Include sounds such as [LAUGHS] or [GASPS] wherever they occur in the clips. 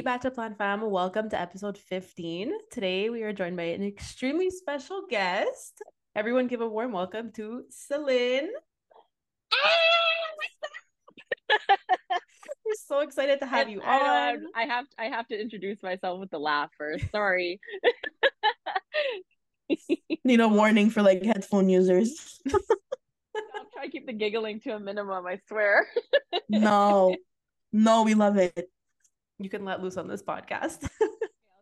Hey, Bachelor Plan fam, welcome to episode 15. Today we are joined by an extremely special guest. Everyone give a warm welcome to Celine. Ah! We're so excited to have you I, on. I have I have to introduce myself with the laugh first. Sorry. [LAUGHS] Need a warning for like headphone users. I'll try to keep the giggling to a minimum, I swear. no, no, we love it. You can let loose on this podcast. [LAUGHS] I'll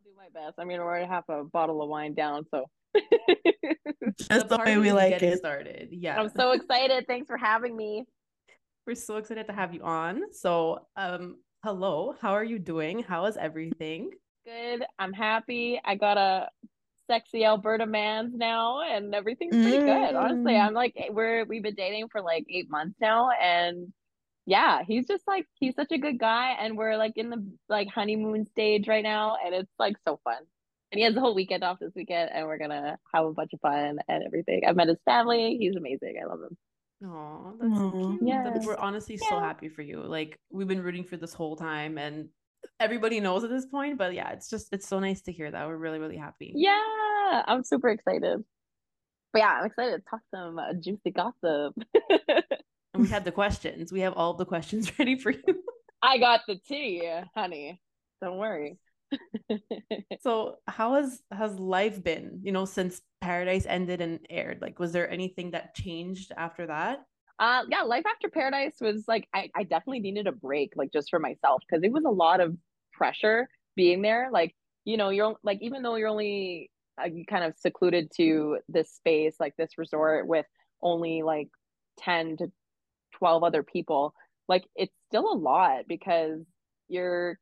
do my best. I mean, we're half a bottle of wine down, so [LAUGHS] that's the, way we like it. started. Yeah. I'm so excited. Thanks for having me. We're so excited to have you on. So, um, hello, how are you doing? How is everything? Good. I'm happy. I got a sexy Alberta man's now and everything's pretty good. Honestly, Mm. I'm like we're we've been dating for like 8 months now and yeah, he's just like he's such a good guy and we're like in the like honeymoon stage right now and it's like so fun. And he has the whole weekend off this weekend and we're going to have a bunch of fun and everything. I've met his family. He's amazing. I love him. Oh, that's so cute. Yes. We're honestly so happy for you. Like we've been rooting for this whole time and everybody knows at this point, but yeah, it's just it's so nice to hear that. We're really, really happy. Yeah, I'm super excited. But yeah, I'm excited to talk some uh, juicy gossip. [LAUGHS] And we had the questions. We have all the questions [LAUGHS] ready for you. I got the tea, honey. Don't worry. [LAUGHS] So how has has life been, you know, since Paradise ended and aired? Like was there anything that changed after that? Uh, yeah, Life After Paradise was like I, I definitely needed a break, like just for myself, because it was a lot of pressure being there. Like, you know, you're like even though you're only uh, you kind of secluded to this space, like this resort with only like 10 to 12 other people, like it's still a lot because you're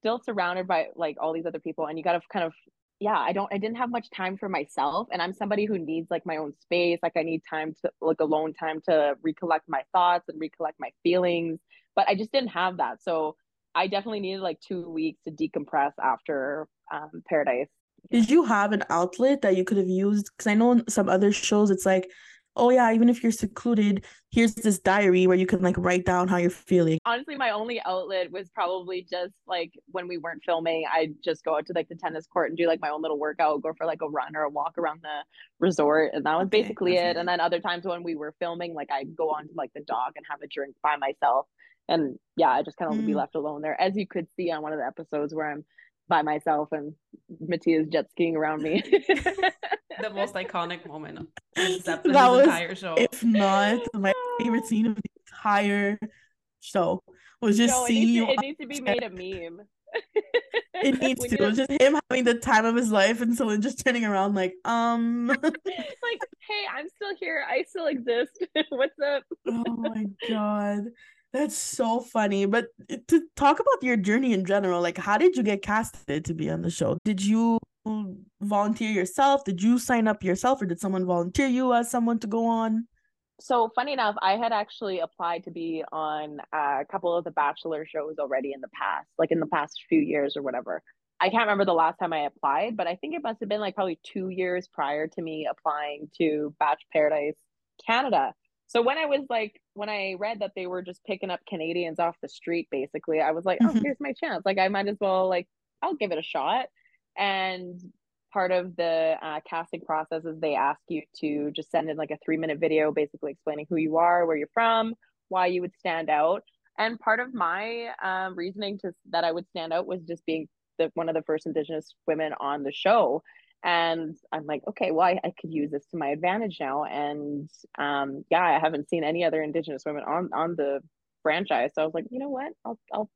still surrounded by like all these other people and you got to kind of yeah i don't i didn't have much time for myself and i'm somebody who needs like my own space like i need time to like alone time to recollect my thoughts and recollect my feelings but i just didn't have that so i definitely needed like two weeks to decompress after um, paradise Did you have an outlet that you could have used? Because I know in some other shows it's like, oh yeah, even if you're secluded, here's this diary where you can like write down how you're feeling. honestly my only outlet was probably just like when we weren't filming i'd just go out to like the tennis court and do like my own little workout go for like a run or a walk around the resort and that was Okay, basically it and then other times when we were filming like i'd go on to like the dock and have a drink by myself and yeah i just kind of be Mm. left alone there as you could see on one of the episodes where i'm by myself and Mattia's jet skiing around me [LAUGHS] The most iconic moment of this, [LAUGHS] That was- entire show. If not, my favorite scene of the entire show was just no, it seeing needs, you. to, it needs to be made a meme [LAUGHS] It [LAUGHS] needs We to. need a- It's just him having the time of his life and someone just turning around like, um, like hey i'm still here i still exist what's up oh my god. That's so funny. But to talk about your journey in general, like how did you get casted to be on the show? Did you volunteer yourself? Did you sign up yourself or did someone volunteer you as someone to go on? So funny enough, I had actually applied to be on a couple of the Bachelor shows already in the past, like in the past few years or whatever. I can't remember the last time I applied, but I think it must have been like probably two years prior to me applying to Batch Paradise Canada. So when I was like, when I read that they were just picking up Canadians off the street, basically, I was like, oh, Mhm. here's my chance. Like, I might as well, like, I'll give it a shot. And part of the uh, casting process is they ask you to just send in like a three minute video basically explaining who you are where you're from why you would stand out. And part of my um, reasoning to that i would stand out was just being the one of the first indigenous women on the show. And i'm like okay well i, I could use this to my advantage now. And um, yeah i haven't seen any other indigenous women on on the franchise. So i was like you know what? I'll i'll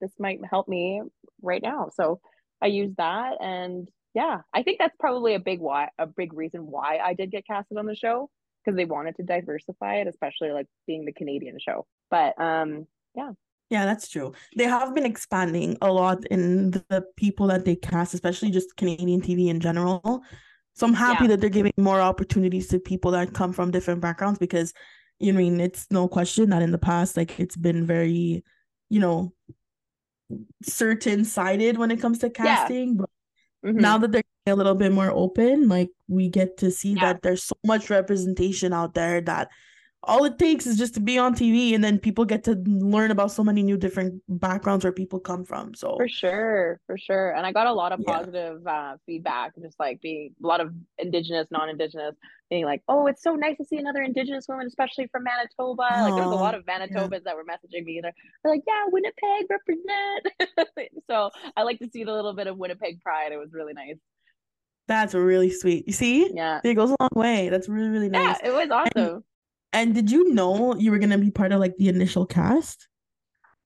this might help me right now. So i used that and yeah, I think that's probably a big why a big reason why I did get casted on the show because they wanted to diversify it, especially like being the Canadian show. But um yeah. Yeah, that's true. They have been expanding a lot in the people that they cast, especially just Canadian TV in general. So I'm happy Yeah. that they're giving more opportunities to people that come from different backgrounds because, you know, I mean, it's no question that in the past, like it's been very, you know, certain sided when it comes to casting. But Mhm. now that they're a little bit more open, like we get to see Yeah. that there's so much representation out there that all it takes is just to be on TV and then people get to learn about so many new different backgrounds where people come from. So For sure, for sure. And I got a lot of Yeah. positive uh, feedback, just like being a lot of indigenous, non-indigenous, being like, "Oh, it's so nice to see another indigenous woman, especially from Manitoba." Like there was a lot of Manitobans that were messaging me. They're, they're like, "Yeah, Winnipeg represent." [LAUGHS] so I like to see the little bit of Winnipeg pride. It was really nice. that's really sweet. You see? Yeah, It goes a long way. That's really, really nice. yeah, it was awesome. And did you know you were gonna be part of like the initial cast?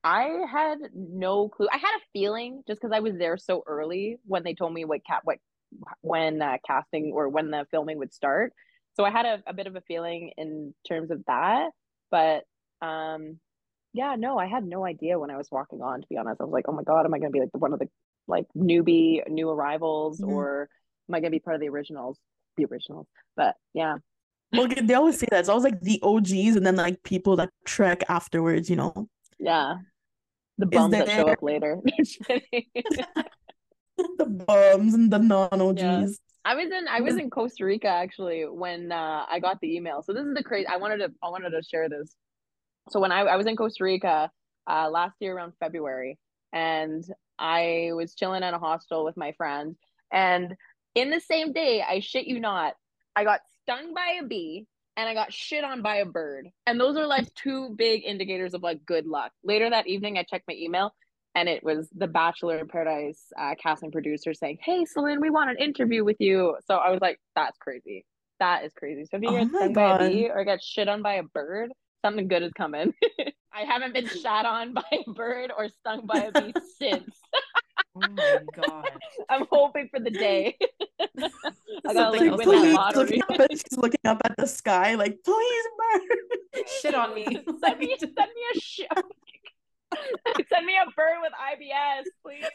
I had no clue. I had a feeling just because I was there so early when they told me what cat what when uh, casting or when the filming would start. So I had a, a bit of a feeling in terms of that. But um yeah, no, I had no idea when I was walking on, to be honest. I was like, oh my God, am I gonna be like the one of the like newbie new arrivals Mhm. or am I gonna be part of the originals? The originals. But yeah. Well, they always say that it's always like the OGs and then like people that trek afterwards, you know. Yeah. The bums that show up later. [LAUGHS] [LAUGHS] The bums and the non-OGs. I was in I was in Costa Rica actually when uh, I got the email. So this is the crazy. I wanted to I wanted to share this. So when I, I was in Costa Rica uh, last year around February, and I was chilling at a hostel with my friend, and in the same day, I shit you not, I got stung by a bee and I got shit on by a bird, and those are like two big indicators of like good luck. Later that evening, I checked my email, and it was the Bachelor in Paradise uh, casting producer saying, "Hey, Celine, we want an interview with you." So I was like, "That's crazy. That is crazy." So if you Oh get stung by a bee or get shit on by a bird, something good is coming. [LAUGHS] I haven't been shot on by a bird or stung by a bee [LAUGHS] since. Oh my god. [LAUGHS] I'm hoping for the day. [LAUGHS] I gotta like win that lottery. looking up at, she's looking up at the sky like, please, bird. Shit on me. [LAUGHS] send me, send me a sh- send me a bird with IBS, please.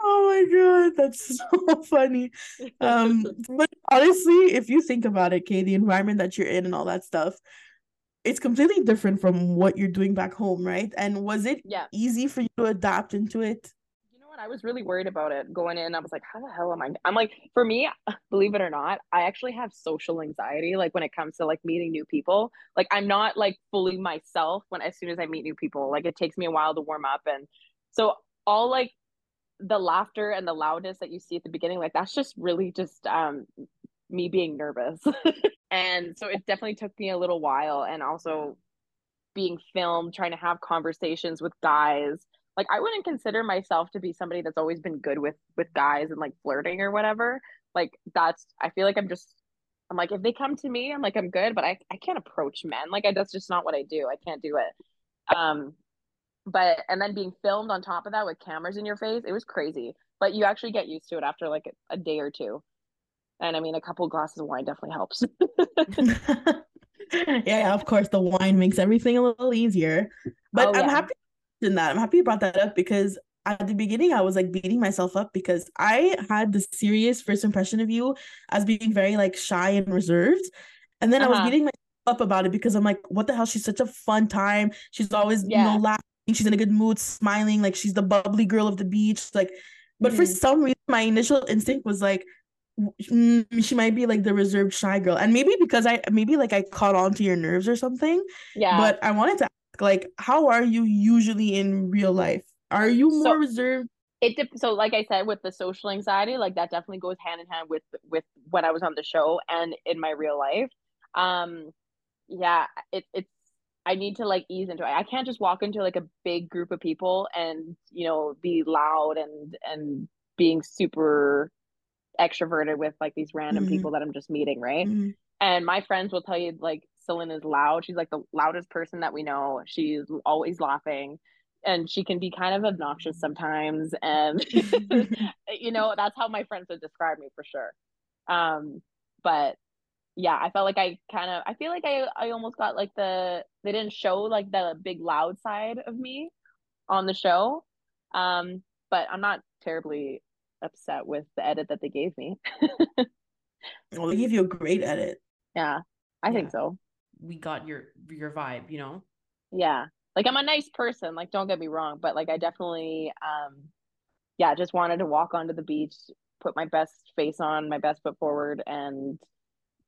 Oh my god, that's so funny. Um, but honestly, if you think about it, Kay, the environment that you're in and all that stuff, it's completely different from what you're doing back home, right? And was it yeah. easy for you to adapt into it? You know what? I was really worried about it going in. I was like, how the hell am I? I'm like, for me, [LAUGHS] believe it or not, I actually have social anxiety. Like when it comes to like meeting new people, like I'm not like fully myself when as soon as I meet new people. Like it takes me a while to warm up, and so all like the laughter and the loudness that you see at the beginning, like that's just really just um me being nervous. [LAUGHS] and so it definitely took me a little while, and also being filmed, trying to have conversations with guys like I wouldn't consider myself to be somebody that's always been good with with guys and like flirting or whatever. Like that's I feel like I'm just I'm like if they come to me, I'm like I'm good, but I I can't approach men. Like I, that's just not what I do. I can't do it. Um but and then being filmed on top of that with cameras in your face, it was crazy. But you actually get used to it after like a, a day or two. And I mean a couple glasses of wine definitely helps. yeah, [LAUGHS] [LAUGHS] yeah, of course, the wine makes everything a little easier. But Oh, I'm yeah. happy in that. I'm happy you brought that up because at the beginning I was like beating myself up because I had the serious first impression of you as being very like shy and reserved. And then I was Uh-huh. beating myself up about it because I'm like, what the hell? She's such a fun time. She's always, you know, laughing. She's in a good mood, smiling, like she's the bubbly girl of the beach. Like, but for Mhm. some reason, my initial instinct was like, she might be like the reserved shy girl. And maybe because I maybe like I caught on to your nerves or something. yeah. But I wanted to ask, like, how are you usually in real life? Are you So- more reserved? it dep- so like I said with the social anxiety, like that definitely goes hand in hand with with when I was on the show and in my real life. Um yeah, it it's I need to like ease into it. I can't just walk into like a big group of people and, you know, be loud and and being super extroverted with like these random Mhm. people that I'm just meeting, right? Mhm. And my friends will tell you like Celine is loud. She's like the loudest person that we know. She's always laughing and she can be kind of obnoxious sometimes and [LAUGHS] [LAUGHS] you know that's how my friends would describe me for sure um but yeah i felt like i kind of i feel like i i almost got like the they didn't show like the big loud side of me on the show um but i'm not terribly upset with the edit that they gave me Well, they [LAUGHS] gave you a great edit. yeah i think so We got your your vibe, you know? yeah like i'm a nice person like don't get me wrong but like i definitely um yeah just wanted to walk onto the beach put my best face on my best foot forward and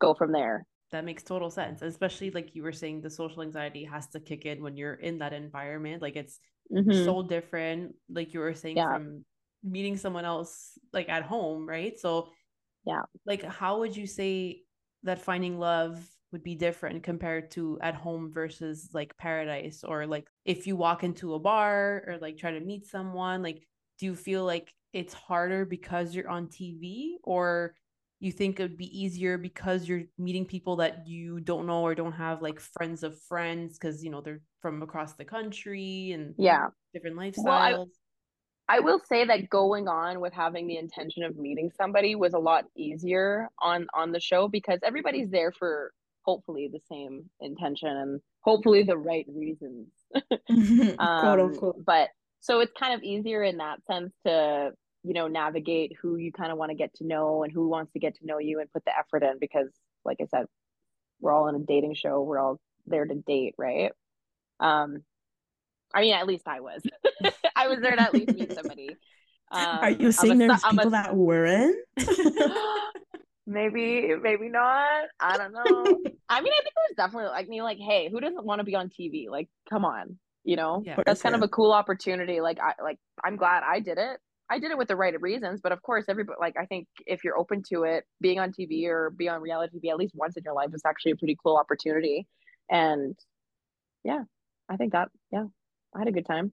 go from there that makes total sense. Especially like you were saying, the social anxiety has to kick in when you're in that environment. Like it's Mhm. so different, like you were saying, Yeah. from meeting someone else like at home, right? So Yeah. like how would you say that finding love would be different compared to at home versus like paradise or like if you walk into a bar or like try to meet someone like do you feel like it's harder because you're on TV or you think it would be easier because you're meeting people that you don't know or don't have like friends of friends because you know they're from across the country and Yeah. different lifestyles Well, I- will say that going on with having the intention of meeting somebody was a lot easier on on the show because everybody's there for hopefully the same intention and hopefully the right reasons. [LAUGHS] [LAUGHS] Quote Um, unquote. but so it's kind of easier in that sense to you know navigate who you kind of want to get to know and who wants to get to know you and put the effort in because like I said, we're all in a dating show. We're all there to date, right? Um, I mean, at least I was. [LAUGHS] I was there to at least meet somebody. Um, [LAUGHS] Are you saying a there's I'm a people that weren't? [GASPS] maybe maybe not. I don't know. [LAUGHS] I mean i think there's definitely like me like hey who doesn't want to be on tv like come on you know? Yeah. that's kind of a cool opportunity. Like i like i'm glad i did it. I did it with the right reasons but of course everybody like i think if you're open to it being on tv or be on reality tv at least once in your life is actually a pretty cool opportunity. And yeah i think that yeah i had a good time.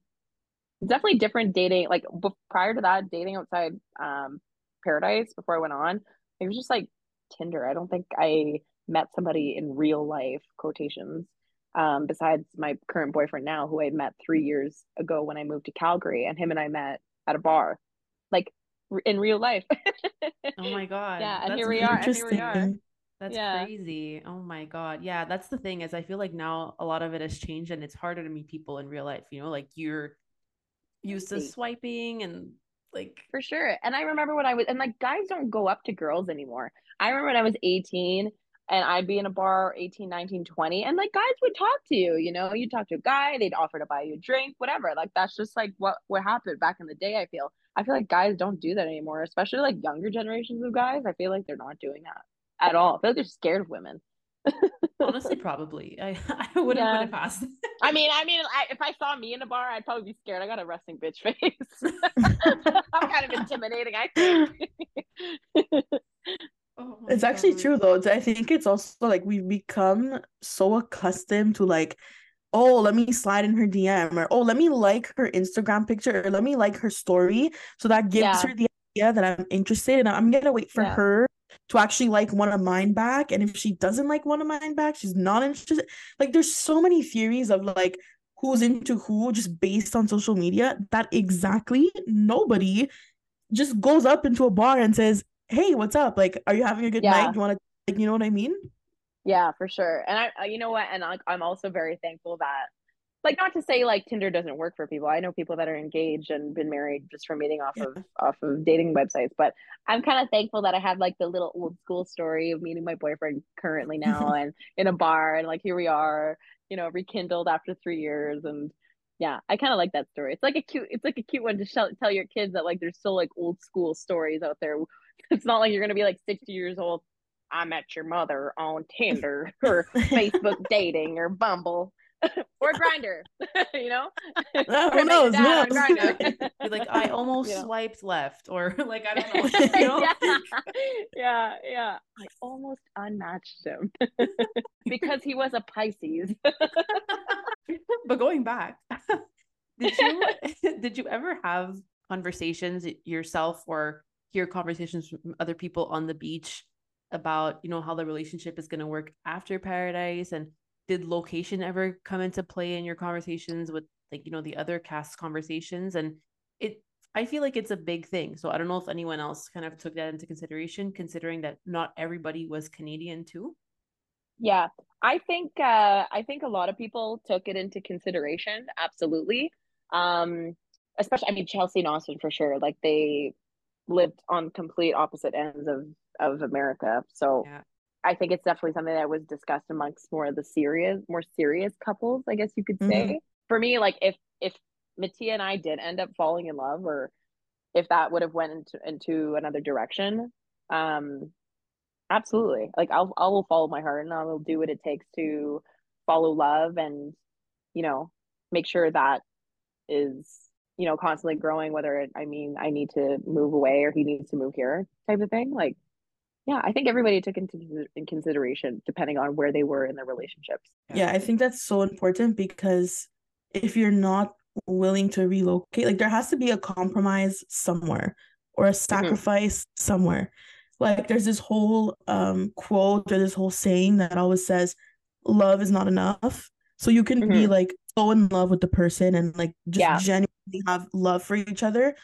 Definitely different dating like b- prior to that dating outside um paradise before i went on it was just like tinder. I don't think i met somebody in real life quotations um besides my current boyfriend now who i met three years ago when i moved to calgary and him and i met at a bar. Like r- in real life. [LAUGHS] Oh my god. Yeah, and here we are, and here we are. That's Yeah. crazy. Oh my God. Yeah, that's the thing is I feel like now a lot of it has changed and it's harder to meet people in real life, you know, like you're used to swiping and like For sure. And I remember when I was, and like guys don't go up to girls anymore. I remember when I was 18 and I'd be in a bar 18, 19, 20, and like guys would talk to you, you know, you'd talk to a guy, they'd offer to buy you a drink, whatever. Like that's just like what what happened back in the day, I feel. I feel like guys don't do that anymore, especially like younger generations of guys. I feel like they're not doing that at all. I feel like they're scared of women. [LAUGHS] honestly probably. I, [LAUGHS] I wouldn't Yeah. put it past. I mean, [LAUGHS] I mean, I, if I saw me in a bar, I'd probably be scared. I got a resting bitch face. I'm kind of intimidating, I think. Oh my It's actually true though. I think it's also like we've become so accustomed to like, oh, let me slide in her DM or oh, let me like her Instagram picture or let me like her story. So that gives Yeah. her the idea that I'm interested and I'm gonna wait for Yeah. her to actually like one of mine back. And if she doesn't like one of mine back, she's not interested. Like there's so many theories of like who's into who just based on social media that exactly nobody just goes up into a bar and says, Hey, what's up? Like, are you having a good Yeah. night? You want to, like, you know what I mean? Yeah, for sure. And I, I- you know what? And I, I'm also very thankful that, like, not to say like Tinder doesn't work for people. I know people that are engaged and been married just from meeting off Yeah. of off of dating websites. But I'm kind of thankful that I had like the little old school story of meeting my boyfriend currently now [LAUGHS] and in a bar and like here we are, you know, rekindled after three years and. Yeah, I kind of like that story. It's like a cute, it's like a cute one to tell tell your kids that like there's still like old school stories out there. [LAUGHS] It's not like you're gonna be like 60 years old. I met your mother on Tinder or [LAUGHS] Facebook dating or Bumble [LAUGHS] or Grindr, [LAUGHS] you know? [LAUGHS] Or who knows? Who dad on knows? Grindr. Be like, I almost Yeah. swiped left, or like I don't know. You know? yeah, yeah, yeah. I almost unmatched him because he was a Pisces. but going back did you did you ever have conversations yourself or hear conversations from other people on the beach about you know how the relationship is going to work after paradise and did location ever come into play in your conversations with like you know the other cast conversations and it i feel like it's a big thing so i don't know if anyone else kind of took that into consideration considering that not everybody was canadian too Yeah, I think uh I think a lot of people took it into consideration, absolutely. Um especially I mean Chelsea and Austin for sure. Like they lived on complete opposite ends of of America. So Yeah. I think it's definitely something that was discussed amongst more of the serious more serious couples, I guess you could Mhm. say. For me, like if if Mattia and I did end up falling in love or if that would have went into into another direction, um absolutely. Like I'll I will follow my heart and I will do what it takes to follow love and you know make sure that is you know constantly growing whether it, i mean i need to move away or he needs to move here type of thing like yeah i think everybody took into in consideration depending on where they were in their relationships yeah i think that's so important because if you're not willing to relocate like there has to be a compromise somewhere or a mm-hmm. sacrifice mm-hmm. somewhere like there's this whole um quote or this whole saying that always says love is not enough so you can mm-hmm. be like so in love with the person and like just yeah. genuinely have love for each other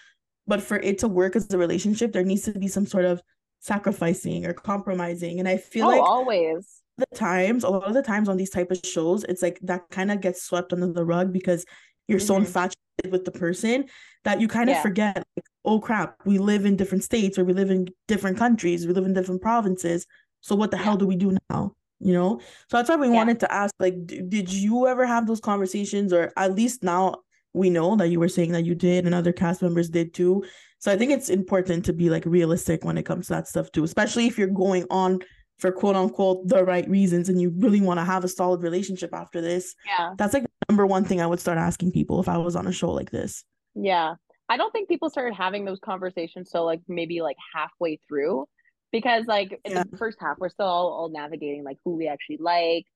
but for it to work as a relationship there needs to be some sort of sacrificing or compromising and i feel oh, like always the times a lot of the times on these type of shows it's like that kind of gets swept under the rug because you're mm-hmm. so infatuated with the person that you kind of yeah. forget like, oh crap we live in different states or we live in different countries we live in different provinces so what the yeah. hell do we do now you know so that's why we yeah. wanted to ask like d- did you ever have those conversations or at least now we know that you were saying that you did and other cast members did too. So i think it's important to be like realistic when it comes to that stuff too especially if you're going on for quote unquote the right reasons and you really want to have a solid relationship after this. Yeah. That's like the number one thing i would start asking people if i was on a show like this. Yeah. I don't think people started having those conversations so like maybe like halfway through because like in yeah. the first half we're still all, all navigating like who we actually like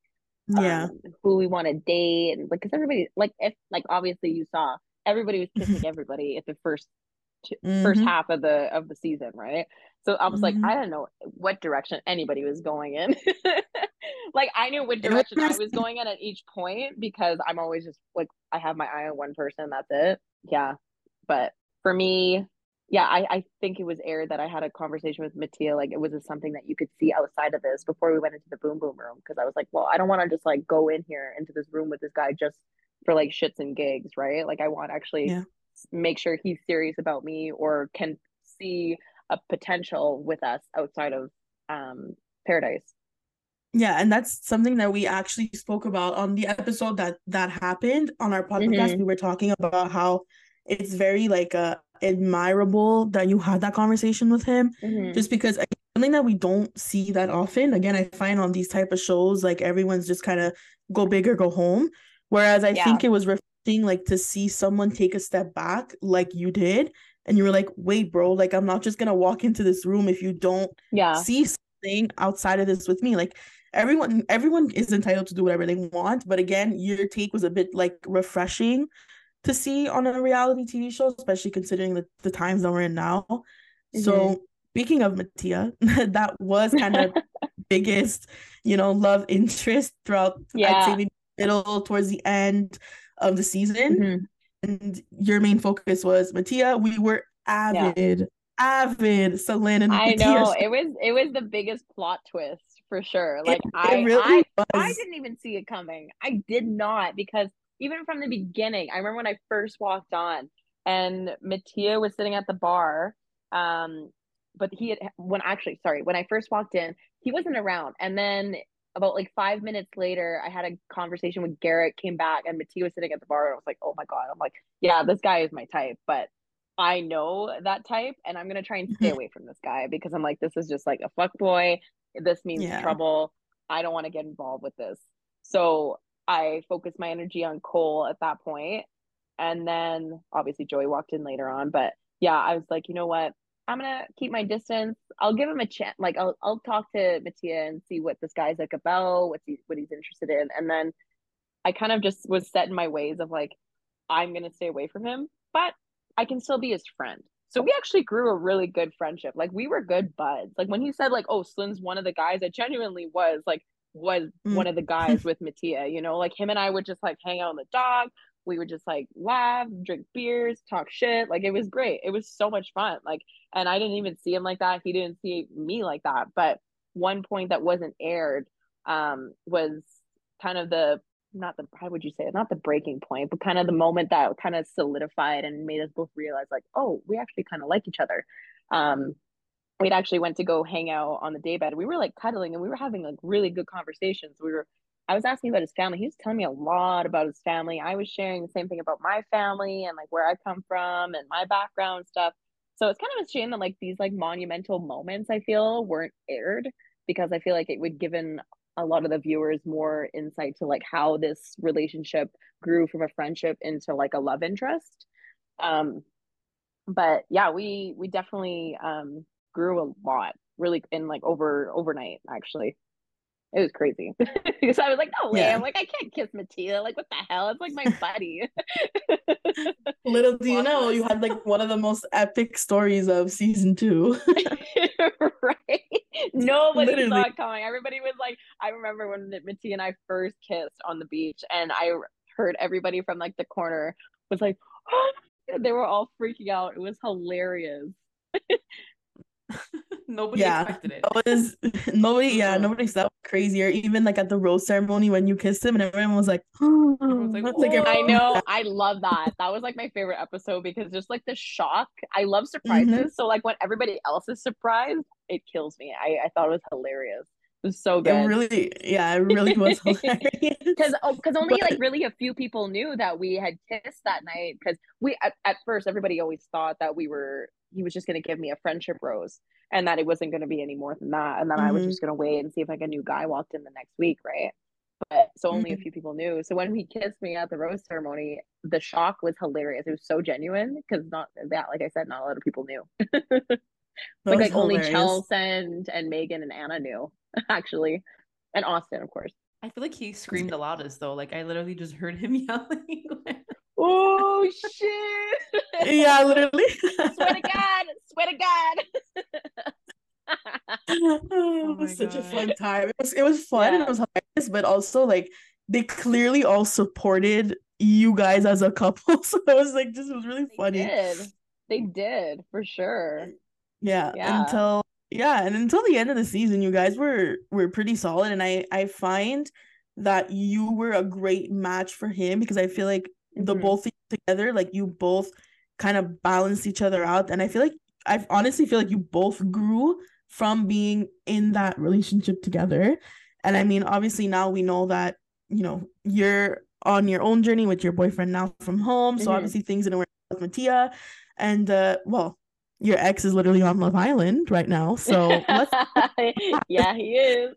yeah. um, who we want to date and like because everybody like if like obviously you saw everybody was kissing everybody at the 1st mm-hmm. first half of the of the season right? So i was mm-hmm. like i don't know what direction anybody was going in. [LAUGHS] Like i knew what direction i was going in at each point because i'm always just like i have my eye on one person that's it. Yeah. But for me yeah, I, I think it was aired that I had a conversation with Mattia. Like it was something that you could see outside of this before we went into the boom boom room. Cause I was like, well, I don't want to just like go in here into this room with this guy just for like shits and gigs, right? Like I want to actually yeah. make sure he's serious about me or can see a potential with us outside of um paradise. Yeah, and that's something that we actually spoke about on the episode that that happened on our podcast. Mm-hmm. We were talking about how it's very like uh admirable that you had that conversation with him mm-hmm. just because something that we don't see that often. Again i find on these type of shows like everyone's just kind of go big or go home. Whereas i yeah. think it was refreshing like to see someone take a step back like you did and you were like wait bro like i'm not just gonna walk into this room if you don't yeah. see something outside of this with me. Like everyone everyone is entitled to do whatever they want but again your take was a bit like refreshing to see on a reality TV show, especially considering the, the times that we're in now. Mm-hmm. So speaking of Mattia, [LAUGHS] that was kind of [LAUGHS] biggest, you know, love interest throughout yeah. I'd say maybe middle towards the end of the season. Mm-hmm. And your main focus was Mattia. We were avid, yeah. avid Celine and I know [LAUGHS] it was it was the biggest plot twist for sure. Like it, I, it really I, I didn't even see it coming. I did not because even from the beginning, I remember when I first walked on and Mattia was sitting at the bar. Um, but he had when actually sorry, when I first walked in, he wasn't around. And then about like five minutes later, I had a conversation with Garrett, came back, and Mattia was sitting at the bar, and I was like, oh my god. I'm like, yeah, this guy is my type, but I know that type, and I'm gonna try and stay away from this guy because I'm like, this is just like a fuck boy. This means yeah. trouble. I don't want to get involved with this. So I focused my energy on Cole at that point. And then obviously Joey walked in later on. But yeah, I was like, you know what? I'm gonna keep my distance. I'll give him a chance. Like I'll I'll talk to Mattia and see what this guy's like about, what's he what he's interested in. And then I kind of just was set in my ways of like, I'm gonna stay away from him, but I can still be his friend. So we actually grew a really good friendship. Like we were good buds. Like when he said like, "Oh, Celine's one of the guys," I genuinely was like, was mm. one of the guys with Mattia, you know, like him and I would just like hang out on the dog. We would just like laugh, drink beers, talk shit. Like it was great. It was so much fun. Like, and I didn't even see him like that. He didn't see me like that. But one point that wasn't aired um, was kind of the not the how would you say it not the breaking point but kind of the moment that kind of solidified and made us both realize like oh we actually kind of like each other um we'd actually went to go hang out on the daybed. We were like cuddling and we were having like really good conversations. We were I was asking about his family. He was telling me a lot about his family. I was sharing the same thing about my family and like where I come from and my background stuff. So it's kind of a shame that like these like monumental moments I feel weren't aired because I feel like it would given a lot of the viewers more insight to like how this relationship grew from a friendship into like a love interest. Um but yeah, we we definitely um grew a lot really in like over overnight actually. It was crazy. [LAUGHS] because I was like, no way. Yeah. I'm like, I can't kiss Mattia. Like, what the hell? It's like my [LAUGHS] buddy. Little do you know, you had like one of the most epic stories of season two. [LAUGHS] right? Nobody Literally. saw it coming. Everybody was like, I remember when Mattia and I first kissed on the beach, and I heard everybody from like the corner was like, oh, they were all freaking out. It was hilarious. [LAUGHS] nobody yeah, expected it. That was [LAUGHS] nobody, yeah, nobody thought crazy. Or even like at the rose ceremony when you kissed him and everyone was like, [GASPS] oh. was like, like I know, I love that. That was like my favorite episode because just like the shock. I love surprises. Mm-hmm. So like when everybody else is surprised, it kills me. I, I thought it was hilarious. It was so good. It really, yeah, it really was [LAUGHS] hilarious. Because because oh, [LAUGHS] only but... like really a few people knew that we had kissed that night. Because we at, at first everybody always thought that we were he was just going to give me a friendship rose and that it wasn't going to be any more than that and then mm-hmm. i was mm-hmm. just going to wait and see if like a new guy walked in the next week right but so only mm-hmm. a few people knew so when he kissed me at the rose ceremony the shock was hilarious it was so genuine because not that like i said not a lot of people knew [LAUGHS] like, like only Chelsea and, and megan and anna knew [LAUGHS] actually and austin of course i feel like he screamed the loudest though like i literally just heard him [LAUGHS] yelling oh [LAUGHS] shit yeah literally swear to god swear to god oh, it was such God. a fun time. It was it was fun yeah. and it was hilarious, but also like they clearly all supported you guys as a couple. So it was like just it was really they funny. Did. They did for sure. Yeah, yeah. Until yeah, and until the end of the season, you guys were were pretty solid. And I I find that you were a great match for him because I feel like mm-hmm. the both together, like you both kind of balanced each other out. And I feel like I honestly feel like you both grew from being in that relationship together. And I mean, obviously now we know that, you know, you're on your own journey with your boyfriend now from home. So mm-hmm. obviously things didn't work with Mattia. And uh well, your ex is literally on Love Island right now. So [LAUGHS] yeah, he is.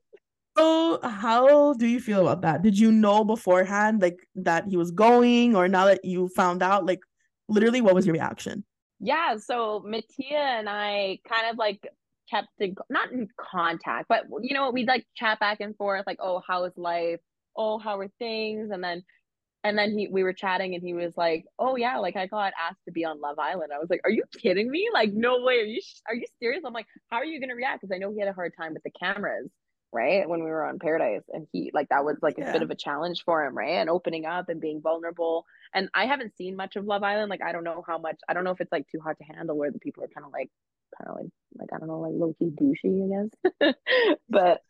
So how do you feel about that? Did you know beforehand like that he was going or now that you found out like literally what was your reaction? Yeah, so Mattia and I kind of like kept in, not in contact, but you know, we'd like chat back and forth, like, oh, how is life? Oh, how are things? And then and then he we were chatting and he was like, "Oh yeah, like I got asked to be on Love Island." I was like, "Are you kidding me? Like no way. Are you are you serious?" I'm like, "How are you going to react?" cuz I know he had a hard time with the cameras, right? When we were on Paradise and he like that was like a bit of a challenge for him, right? And opening up and being vulnerable. And I haven't seen much of Love Island. Like I don't know how much I don't know if it's like too hard to handle where the people are kind of like kind of like like I don't know, like low key douchey, I guess. [LAUGHS] but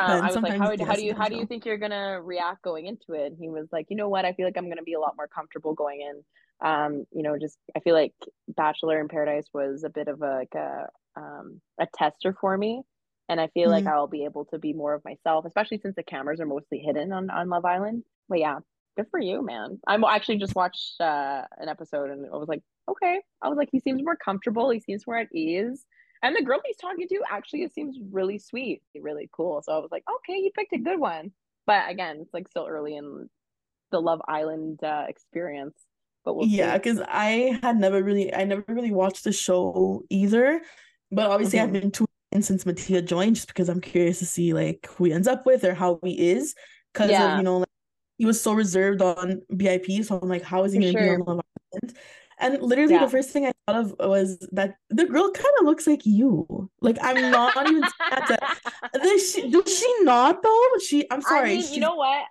um, I was like, how, how do you how do you think you're gonna react going into it? And he was like, you know what, I feel like I'm gonna be a lot more comfortable going in. Um, you know, just I feel like Bachelor in Paradise was a bit of a, like a um a tester for me. And I feel mm-hmm. like I'll be able to be more of myself, especially since the cameras are mostly hidden on, on Love Island. But yeah, good for you, man. I'm actually just watched uh, an episode and I was like, okay. I was like, he seems more comfortable. He seems more at ease. And the girl he's talking to actually it seems really sweet, really cool. So I was like, okay, you picked a good one. But again, it's like still early in the Love Island uh, experience. But we'll yeah, because I had never really, I never really watched the show either. But obviously, mm-hmm. I've been tuning in since Mattia joined, just because I'm curious to see like who he ends up with or how he is. Because yeah. you know, like, he was so reserved on BIP, so I'm like, how is he going to sure. be on Love Island? And literally, yeah. the first thing I thought of was that the girl kind of looks like you. Like I'm not even. [LAUGHS] does, she, does she not though? She. I'm sorry. I mean, you know what?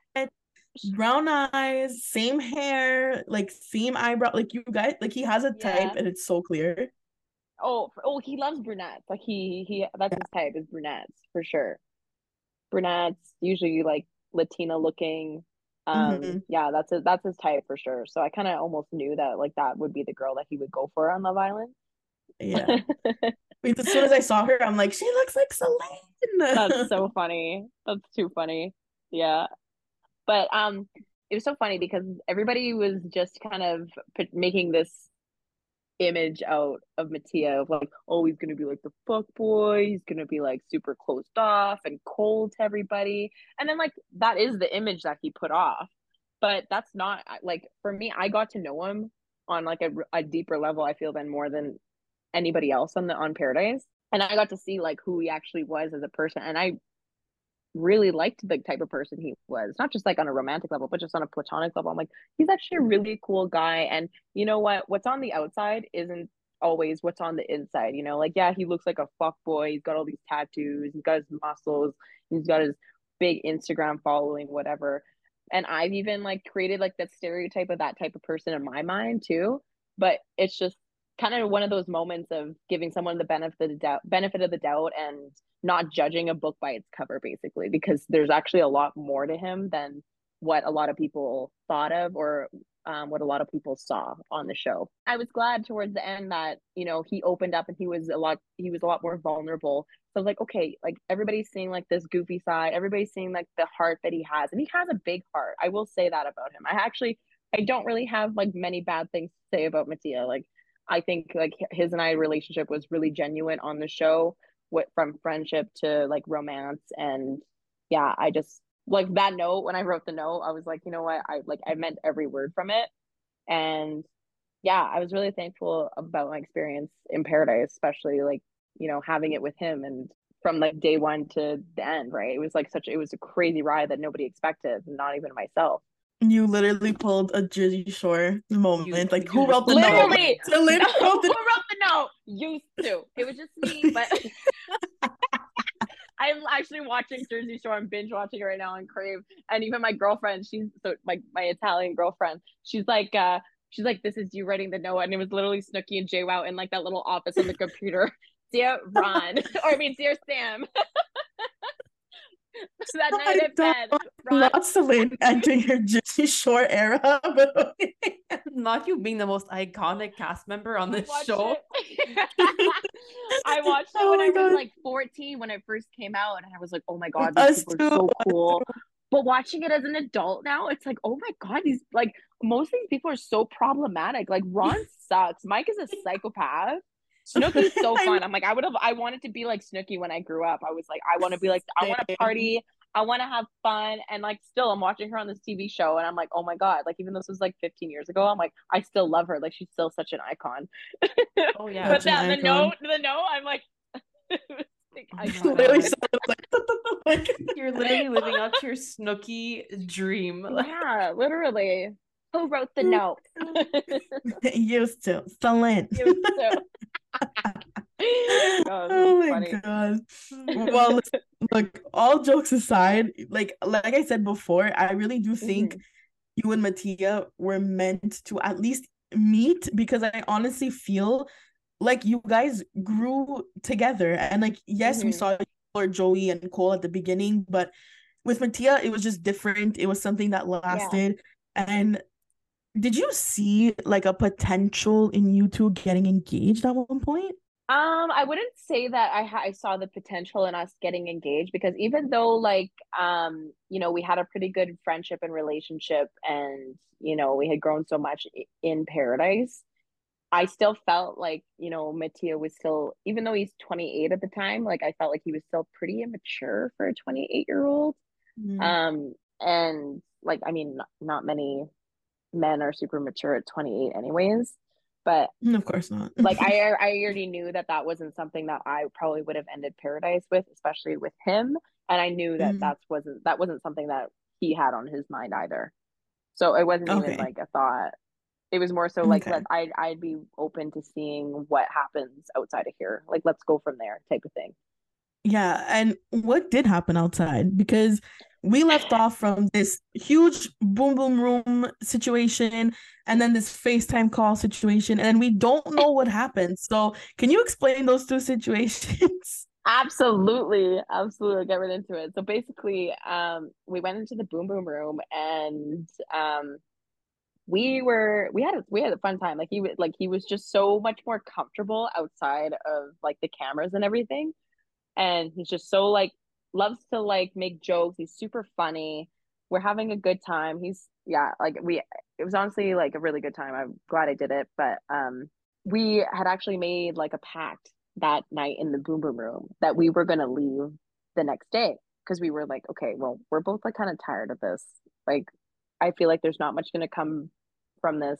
Brown eyes, same hair, like same eyebrow. Like you guys, like he has a type, and it's so clear. Oh, oh, he loves brunettes. Like he, he. That's yeah. his type is brunettes for sure. Brunettes, usually like Latina looking um mm-hmm. yeah that's a, that's his type for sure. So i kind of almost knew that like that would be the girl that he would go for on love island. Yeah. [LAUGHS] As soon as i saw her i'm like she looks like Celine. that's so [LAUGHS] funny. That's too funny. Yeah. But um it was so funny because everybody was just kind of making this image out of Mattia of like, oh, he's gonna be like the fuck boy, he's gonna be like super closed off and cold to everybody. And then like that is the image that he put off. But that's not like for me, I got to know him on like a, a deeper level, I feel than more than anybody else on the on Paradise. And I got to see like who he actually was as a person. And I really liked the type of person he was, not just like on a romantic level, but just on a platonic level. I'm like, he's actually a mm-hmm. really cool guy. And you know what? What's on the outside isn't always what's on the inside. You know, like, yeah, he looks like a fuck boy. He's got all these tattoos, he's got his muscles, he's got his big Instagram following, whatever. And I've even like created like that stereotype of that type of person in my mind too. But it's just kind of one of those moments of giving someone the benefit of the doubt benefit of the doubt and not judging a book by its cover basically because there's actually a lot more to him than what a lot of people thought of or um, what a lot of people saw on the show. I was glad towards the end that you know he opened up and he was a lot he was a lot more vulnerable. So I was like, okay, like everybody's seeing like this goofy side, everybody's seeing like the heart that he has, and he has a big heart. I will say that about him. I actually I don't really have like many bad things to say about Mattia. Like I think like his and I relationship was really genuine on the show what from friendship to like romance. And yeah i just like that note when i wrote the note i was like you know what? I like i meant every word from it. And yeah i was really thankful about my experience in paradise especially like you know having it with him and from like day one to the end right? It was like such it was a crazy ride that nobody expected not even myself you literally pulled a Jersey Shore moment. You, like who wrote the literally, note? Literally, [LAUGHS] no, [LAUGHS] who wrote the note? Used to. It was just me, [LAUGHS] but I'm actually watching Jersey Shore. I'm binge watching it right now on Crave. And even my girlfriend, she's so like my Italian girlfriend, she's like, uh, she's like, this is you writing the note. And it was literally Snooki and JWoww in like that little office on the computer. Dear Ron, or I mean, dear Sam. [LAUGHS] so that night at bed, Ron... not Celine entering your Jersey Shore era, [LAUGHS] but [LAUGHS] not you being the most iconic cast member on this show. I watched oh it oh when I God. was like 14 when it first came out, and I was like, oh my God, these people are so cool. But watching it as an adult now, it's like, oh my God, these like most of these people are so problematic. Like Ron sucks. Mike is a psychopath. Snooki's so [LAUGHS] fun. I'm like, I would have, I wanted to be like Snooki when I grew up. I was like, I want to be like, I want to party. I want to have fun. And like, still, I'm watching her on this TV show and I'm like, oh my God. Like, even though this was like 15 years ago, I'm like, I still love her. Like, she's still such an icon. Oh, [LAUGHS] yeah. but that, the note, the note, I'm like, [LAUGHS] literally You're literally living out your Snooki dream. Yeah, literally. Who wrote the note? Used to. Celine. Used to. [LAUGHS] oh my funny. god. [LAUGHS] Well, look, all jokes aside, like like I said before, I really do think mm-hmm. you and Mattia were meant to at least meet because I honestly feel like you guys grew together. And like, yes, mm-hmm. we saw or Joey and Cole at the beginning, but with Mattia, it was just different. It was something that lasted. Yeah. And did you see like a potential in you two getting engaged at one point? Um, I wouldn't say that I ha- I saw the potential in us getting engaged because even though like um you know we had a pretty good friendship and relationship and you know we had grown so much in paradise, I still felt like you know Mattia was still even though he's 28 at the time like I felt like he was still pretty immature for a 28 year old. Mm. Um and like I mean not, not many men are super mature at 28 anyways but mm, of course not [LAUGHS] like i i already knew that that wasn't something that i probably would have ended paradise with especially with him and i knew that mm-hmm. that wasn't that wasn't something that he had on his mind either so it wasn't okay. even like a thought it was more so like okay. let I I'd be open to seeing what happens outside of here. Like let's go from there type of thing. Yeah, and what did happen outside? Because we left off from this huge boom boom room situation and then this FaceTime call situation, and we don't know what happened. So, can you explain those two situations? [LAUGHS] Absolutely, absolutely. Get right into it. So basically, um, we went into the boom boom room, and um, we were we had a we had a fun time. Like he was like he was just so much more comfortable outside of like the cameras and everything, and he's just so like loves to like make jokes. He's super funny. We're having a good time. He's yeah, like we it was honestly like a really good time. I'm glad I did it, but um we had actually made like a pact that night in the boom boom room that we were going to leave the next day because we were like okay well we're both like kind of tired of this like i feel like there's not much going to come from this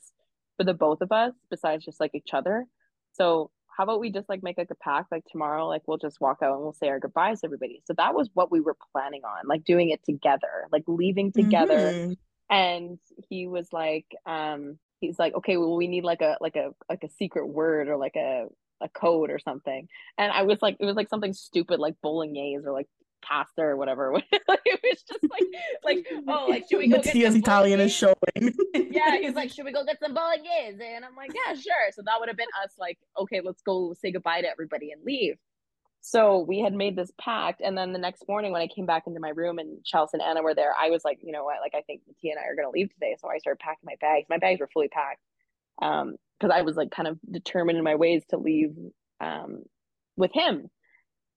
for the both of us besides just like each other so how about we just like make like a pact like tomorrow like we'll just walk out and we'll say our goodbyes to everybody. So that was what we were planning on like doing it together like leaving together. Mm-hmm. and he was like um he's like okay well we need like a like a like a secret word or like a a code or something. And i was like it was like something stupid like bolognese or like pasta or whatever. [LAUGHS] it was just like, like, oh, like should we go get some Italian is showing. [LAUGHS] yeah, he's like, [LAUGHS] should we go get some bolognese? And I'm like, yeah, sure. So that would have been us, like, okay, let's go say goodbye to everybody and leave. So we had made this pact, and then the next morning when I came back into my room and Chelsea and Anna were there, I was like, you know what, like I think Tia and I are gonna leave today. So I started packing my bags. My bags were fully packed, um, because I was like kind of determined in my ways to leave, um, with him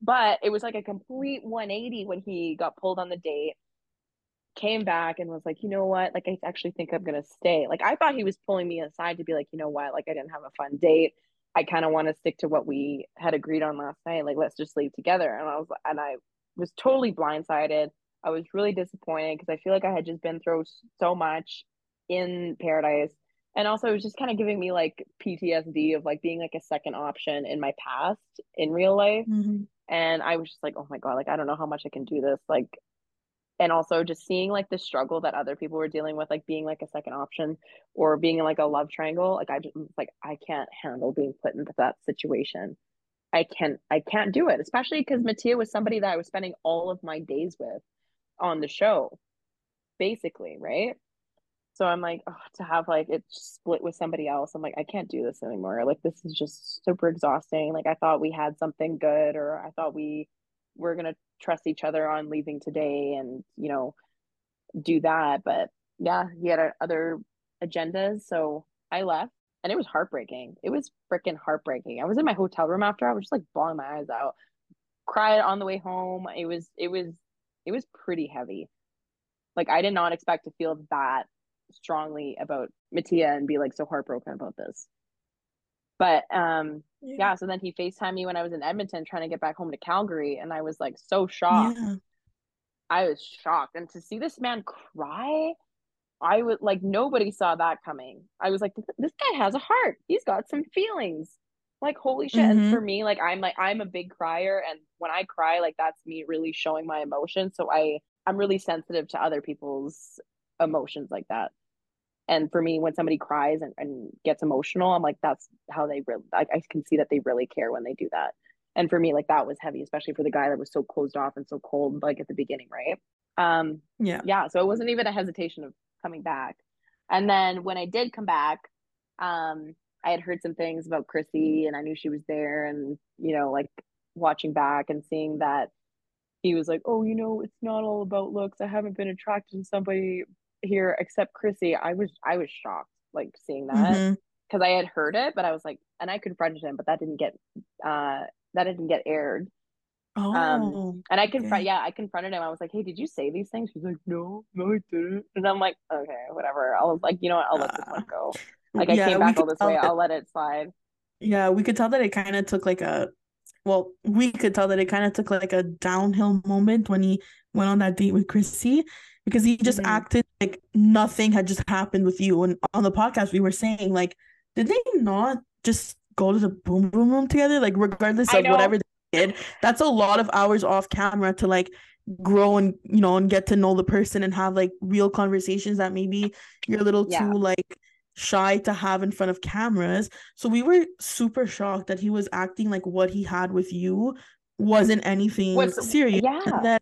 but it was like a complete 180 when he got pulled on the date, came back and was like, you know what? Like, I actually think I'm going to stay. Like, I thought he was pulling me aside to be like, you know what? Like, I didn't have a fun date. I kind of want to stick to what we had agreed on last night. Like, let's just leave together. And I was, and I was totally blindsided. I was really disappointed because I feel like I had just been through so much in paradise. And also, it was just kind of giving me like PTSD of like being like a second option in my past in real life. Mm-hmm and i was just like oh my god like i don't know how much i can do this like and also just seeing like the struggle that other people were dealing with like being like a second option or being in like a love triangle like i just like i can't handle being put into that situation. I can't i can't do it especially because mattia was somebody that i was spending all of my days with on the show basically right so I'm like, oh, to have like it split with somebody else, I'm like, I can't do this anymore. Like this is just super exhausting. Like I thought we had something good, or I thought we were gonna trust each other on leaving today, and you know, do that. But yeah, he had uh, other agendas, so I left, and it was heartbreaking. It was freaking heartbreaking. I was in my hotel room after. I was just like bawling my eyes out, cried on the way home. It was it was it was pretty heavy. Like I did not expect to feel that strongly about Mattia and be like so heartbroken about this. But um yeah. yeah, so then he FaceTimed me when I was in Edmonton trying to get back home to Calgary and I was like so shocked. Yeah. I was shocked. And to see this man cry, I would like nobody saw that coming. I was like, this guy has a heart. He's got some feelings. Like holy shit. Mm-hmm. And for me, like I'm like I'm a big crier and when I cry, like that's me really showing my emotions. So I I'm really sensitive to other people's emotions like that and for me when somebody cries and, and gets emotional i'm like that's how they really I, I can see that they really care when they do that. And for me like that was heavy especially for the guy that was so closed off and so cold like at the beginning right? Um yeah. yeah so it wasn't even a hesitation of coming back. And then when i did come back um i had heard some things about chrissy and i knew she was there and you know like watching back and seeing that he was like oh you know it's not all about looks. I haven't been attracted to somebody here except Chrissy, I was I was shocked like seeing that because mm-hmm. I had heard it, but I was like, and I confronted him, but that didn't get uh that didn't get aired. Um, oh, um, and I confront, okay. yeah, I confronted him. I was like, "Hey, did you say these things?" He's like, "No, no, I didn't." And I'm like, "Okay, whatever." I was like, "You know what? I'll let this one go." Like, yeah, I came back all this way. That, I'll let it slide. Yeah, we could tell that it kind of took like a, well, we could tell that it kind of took like a downhill moment when he went on that date with Chrissy, because he just mm-hmm. acted like nothing had just happened with you. And on the podcast, we were saying, like, did they not just go to the boom boom room together? Like, regardless of whatever they did, that's a lot of hours off camera to like grow and you know and get to know the person and have like real conversations that maybe you're a little yeah. too like shy to have in front of cameras. So we were super shocked that he was acting like what he had with you wasn't anything What's, serious. Yeah. And then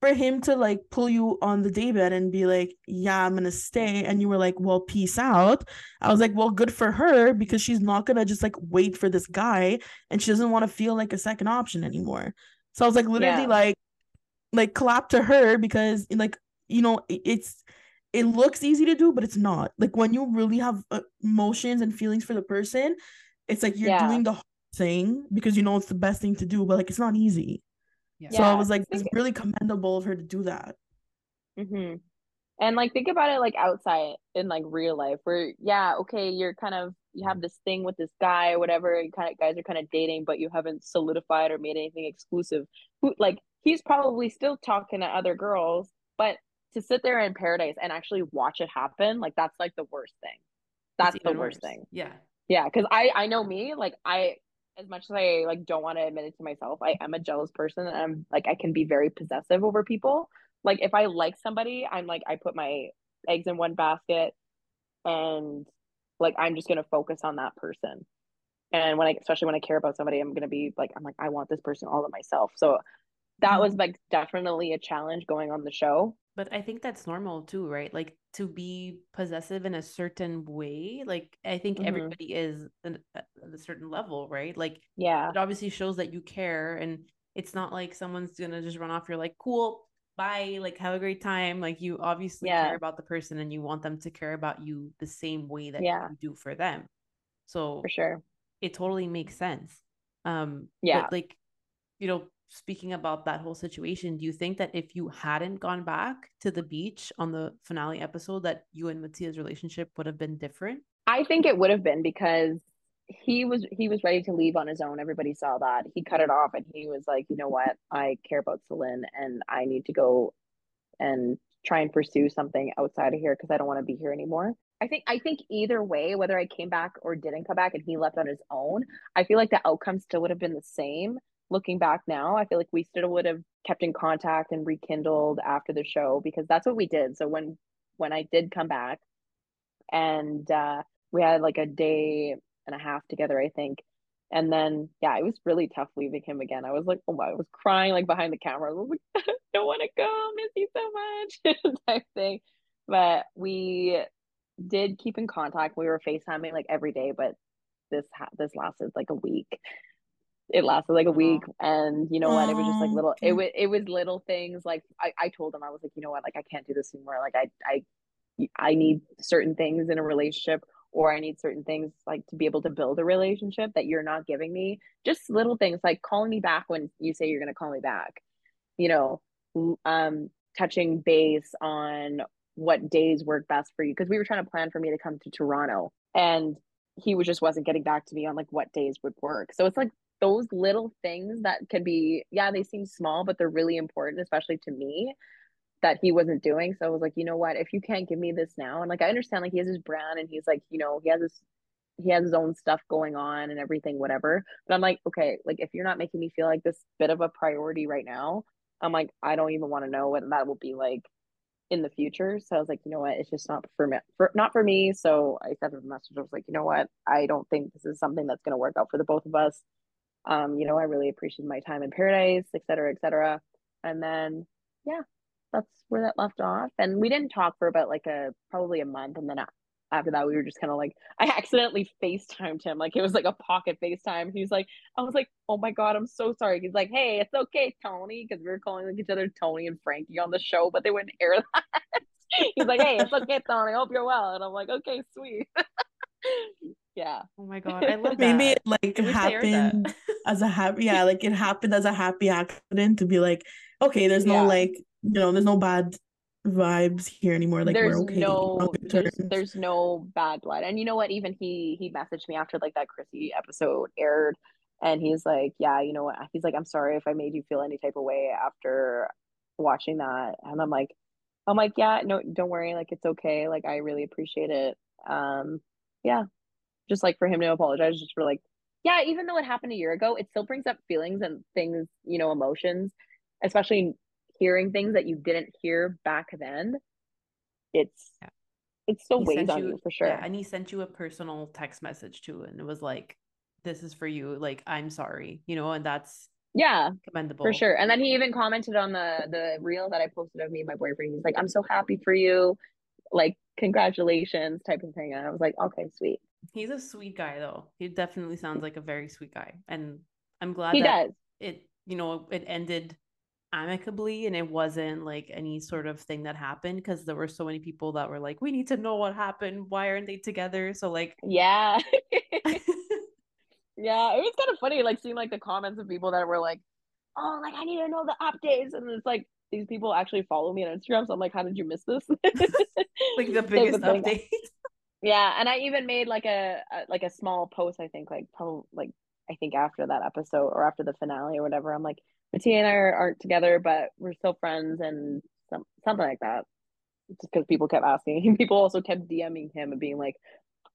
for him to like pull you on the daybed and be like, yeah, I'm gonna stay, and you were like, well, peace out. I was like, well, good for her because she's not gonna just like wait for this guy, and she doesn't want to feel like a second option anymore. So I was like, literally, yeah. like, like clap to her because like you know it's it looks easy to do, but it's not. Like when you really have uh, emotions and feelings for the person, it's like you're yeah. doing the thing because you know it's the best thing to do, but like it's not easy. Yeah. So I was like, it's really commendable of her to do that. Mm-hmm. And like, think about it like outside in like real life, where yeah, okay, you're kind of you have this thing with this guy or whatever, you kind of guys are kind of dating, but you haven't solidified or made anything exclusive. Who like he's probably still talking to other girls, but to sit there in paradise and actually watch it happen, like that's like the worst thing. That's the worst worse. thing. Yeah. Yeah, because I I know me, like I as much as I like don't want to admit it to myself, I am a jealous person and I'm like I can be very possessive over people. Like if I like somebody, I'm like I put my eggs in one basket and like I'm just gonna focus on that person. And when I especially when I care about somebody, I'm gonna be like, I'm like, I want this person all to myself. So that mm-hmm. was like definitely a challenge going on the show. But I think that's normal too, right? Like to be possessive in a certain way. Like I think mm-hmm. everybody is at a certain level, right? Like yeah, it obviously shows that you care, and it's not like someone's gonna just run off. You're like, cool, bye, like have a great time. Like you obviously yeah. care about the person, and you want them to care about you the same way that yeah. you do for them. So for sure, it totally makes sense. Um, yeah, but like you know speaking about that whole situation, do you think that if you hadn't gone back to the beach on the finale episode, that you and Matia's relationship would have been different? I think it would have been because he was he was ready to leave on his own. Everybody saw that. He cut it off and he was like, you know what? I care about Celine and I need to go and try and pursue something outside of here because I don't want to be here anymore. I think I think either way, whether I came back or didn't come back and he left on his own, I feel like the outcome still would have been the same looking back now, I feel like we still would have kept in contact and rekindled after the show because that's what we did. So when when I did come back and uh we had like a day and a half together, I think. And then yeah, it was really tough leaving him again. I was like, oh my, I was crying like behind the camera. I was like, [LAUGHS] I don't want to go, miss you so much [LAUGHS] type thing. But we did keep in contact. We were FaceTiming like every day, but this ha- this lasted like a week it lasted like a week and you know what? It was just like little it was it was little things like I, I told him i was like you know what? Like i can't do this anymore. Like i i i need certain things in a relationship or i need certain things like to be able to build a relationship that you're not giving me. Just little things like calling me back when you say you're going to call me back. You know um touching base on what days work best for you because we were trying to plan for me to come to toronto and he was just wasn't getting back to me on like what days would work. So it's like those little things that can be yeah they seem small but they're really important especially to me that he wasn't doing. So i was like you know what? If you can't give me this now and like i understand like he has his brand and he's like you know he has his he has his own stuff going on and everything whatever. But i'm like okay like if you're not making me feel like this bit of a priority right now i'm like i don't even want to know what that will be like in the future. So i was like you know what? It's just not for me for not for me. So i sent him a message. I was like you know what? I don't think this is something that's going to work out for the both of us um, you know, I really appreciated my time in paradise, et cetera, et cetera. And then, yeah, that's where that left off. And we didn't talk for about like a probably a month. And then after that, we were just kind of like, [LAUGHS] I accidentally FaceTimed him. Like it was like a pocket FaceTime. He was like, I was like, oh my God, I'm so sorry. He's like, hey, it's okay, Tony. Cause we were calling like each other Tony and Frankie on the show, but they wouldn't air [LAUGHS] that. He's like, hey, it's okay, Tony. I hope you're well. And I'm like, okay, sweet. [LAUGHS] yeah. Oh my god, I love [LAUGHS] Maybe it like happened as a happy yeah, like it happened as a happy accident to be like, okay, there's no yeah. like you know, there's no bad vibes here anymore. Like there's we're okay. No, there's, there's no bad blood. And you know what? Even he he messaged me after like that Chrissy episode aired and he's like, Yeah, you know what? He's like, I'm sorry if I made you feel any type of way after watching that. And I'm like, I'm like, yeah, no, don't worry, like it's okay. Like I really appreciate it. Um, yeah, just like for him to apologize just for like yeah even though it happened a year ago it still brings up feelings and things you know emotions especially hearing things that you didn't hear back then. It's yeah. it still he weighs on you, you for sure. yeah, and he sent you a personal text message too and it was like this is for you like i'm sorry you know and that's yeah commendable. for sure and then he even commented on the the reel that i posted of me and my boyfriend he's like i'm so happy for you like congratulations type of thing and i was like okay sweet He's a sweet guy though. He definitely sounds like a very sweet guy. And I'm glad he that does. it you know it ended amicably and it wasn't like any sort of thing that happened because there were so many people that were like we need to know what happened why aren't they together so like [LAUGHS] yeah [LAUGHS] yeah it was kind of funny like seeing like the comments of people that were like oh like i need to know the updates and it's like these people actually follow me on instagram so i'm like how did you miss this [LAUGHS] like the biggest update Yeah, and I even made like a, a like a small post. I think like probably like I think after that episode or after the finale or whatever. I'm like Mattia and I are, aren't together, but we're still friends and some something like that. Just because people kept asking, [LAUGHS] people also kept DMing him and being like,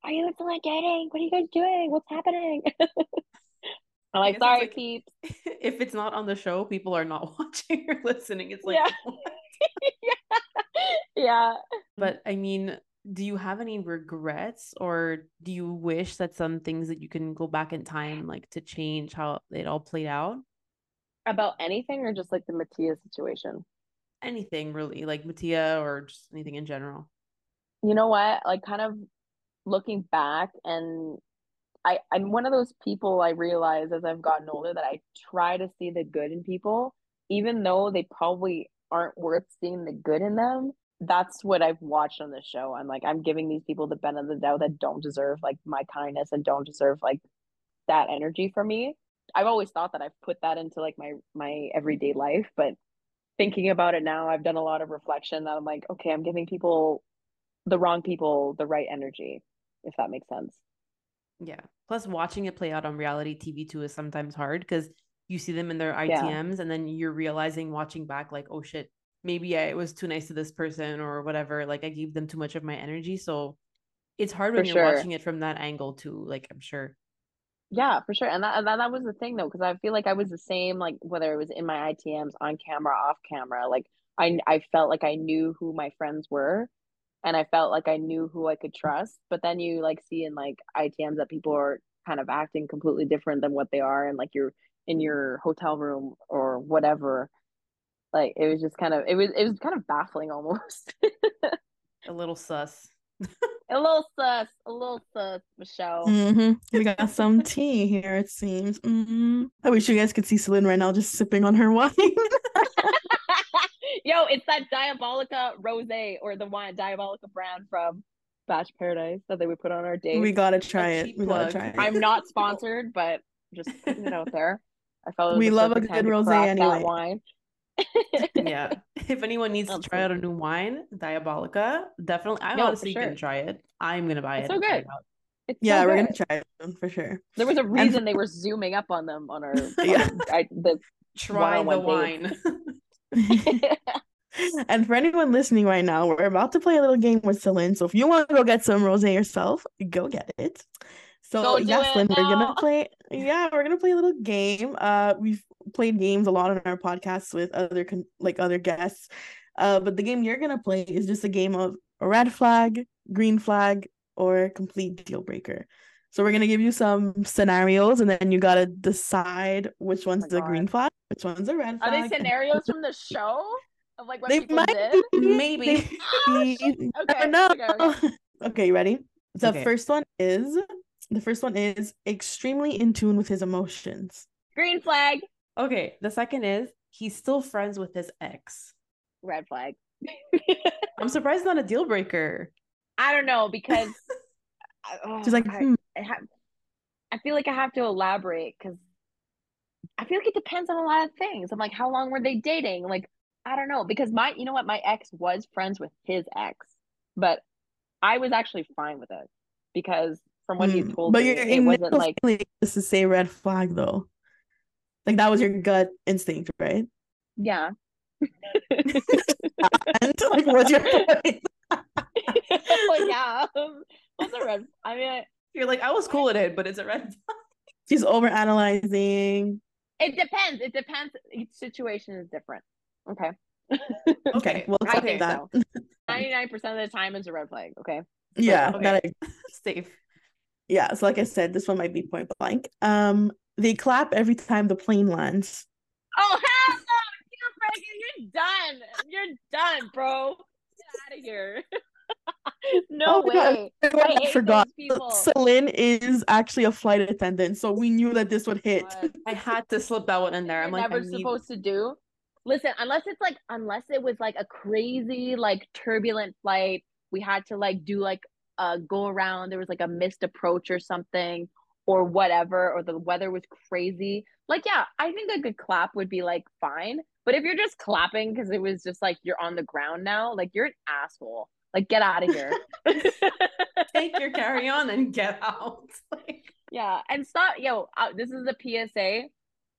"Are you still like dating? What are you guys doing? What's happening?" [LAUGHS] I'm like, sorry, like, peeps. [LAUGHS] If it's not on the show, people are not watching or listening. It's like, yeah. yeah. yeah. But I mean, do you have any regrets or do you wish that some things that you can go back in time like to change how it all played out? About anything or just like the mattia situation? Anything really like mattia or just anything in general? You know what? Like kind of looking back and i i'm one of those people i realize as i've gotten older that i try to see the good in people even though they probably aren't worth seeing the good in them that's what I've watched on the show. I'm like, I'm giving these people the benefit of the doubt that don't deserve like my kindness and don't deserve like that energy from me. I've always thought that I've put that into like my my everyday life, but thinking about it now, I've done a lot of reflection that I'm like, okay, I'm giving people the wrong people the right energy, if that makes sense. Yeah. Plus watching it play out on reality TV too is sometimes hard because you see them in their ITMs yeah. and then you're realizing watching back like, oh shit, maybe I was too nice to this person or whatever. Like I gave them too much of my energy. So it's hard when for you're sure. watching it from that angle too. Like I'm sure. Yeah, for sure. And that, that, that was the thing though, because I feel like I was the same, like whether it was in my ITMs, on camera, off camera. Like I I felt like I knew who my friends were and I felt like I knew who I could trust. But then you like see in like ITMs that people are kind of acting completely different than what they are and like you're in your hotel room or whatever like it was just kind of it was it was kind of baffling almost. [LAUGHS] a little sus. a little sus, a little sus, Michelle. Mm-hmm. We got [LAUGHS] some tea here, it seems. Mm-hmm. I wish you guys could see Celine right now just sipping on her wine. [LAUGHS] Yo, it's that Diabolica Rose or the wine Diabolica brand from Bach Paradise that they would put on our date. We gotta try it. We gotta try it. I'm not sponsored, but just putting it out there. I felt we love a good rose anyway. Wine [LAUGHS] yeah. If anyone needs to try out a new wine, Diabolica, definitely. I'm no, honestly sure. gonna try it. I'm gonna buy it's it. So good. It yeah, so we're good. gonna try it for sure. There was a reason and... they were zooming up on them on our [LAUGHS] yeah. I, the try the wine. [LAUGHS] and for anyone listening right now, we're about to play a little game with Celine. So if you want to go get some rosé yourself, go get it. So yes, Lynn, we're gonna play. Yeah, we're gonna play a little game. Uh, we've played games a lot on our podcasts with other con- like other guests. Uh, but the game you're gonna play is just a game of a red flag, green flag, or complete deal breaker. So we're gonna give you some scenarios, and then you gotta decide which one's oh the God. green flag, which one's a red flag. Are they scenarios from the show? Of like what they might did? Be, maybe. [LAUGHS] okay. okay, okay. [LAUGHS] okay, you ready? The okay. first one is the first one is extremely in tune with his emotions. Green flag. Okay. The second is he's still friends with his ex. Red flag. [LAUGHS] I'm surprised not a deal breaker. I don't know because [LAUGHS] oh, she's like, hmm. I, I, have, I feel like I have to elaborate because I feel like it depends on a lot of things. I'm like, how long were they dating? Like, I don't know because my, you know what, my ex was friends with his ex, but I was actually fine with it because from what mm, he told but me, it wasn't like this is say red flag though. Like that was your gut instinct, right? Yeah. [LAUGHS] [LAUGHS] and like, what's your point? [LAUGHS] well, yeah. What's a red? I mean, you're like, I was cool with it, but it's a red. She's over analyzing. It depends. It depends. Each situation is different. Okay. okay. Well, I think that. Ninety-nine percent of the time is a red flag. Okay. Yeah. okay. That I... Safe. Yeah. So, like I said, this one might be point blank. Um, they clap every time the plane lands. Oh hell no! You're done. You're done, bro. Get out of here. [LAUGHS] no oh way. God. I, I forgot. Celine is actually a flight attendant, so we knew that this would hit. I had to slip that one in there. I'm like, never supposed to do. Listen, unless it's like, unless it was like a crazy, like turbulent flight, we had to like do like a go around. There was like a missed approach or something, or whatever, or the weather was crazy, like, yeah, I think a good clap would be like fine. But if you're just clapping because it was just like you're on the ground now, like you're an asshole. Like, get out of here. [LAUGHS] Take your carry on and get out. [LAUGHS] Like, yeah, and stop. Yo, uh, this is a PSA.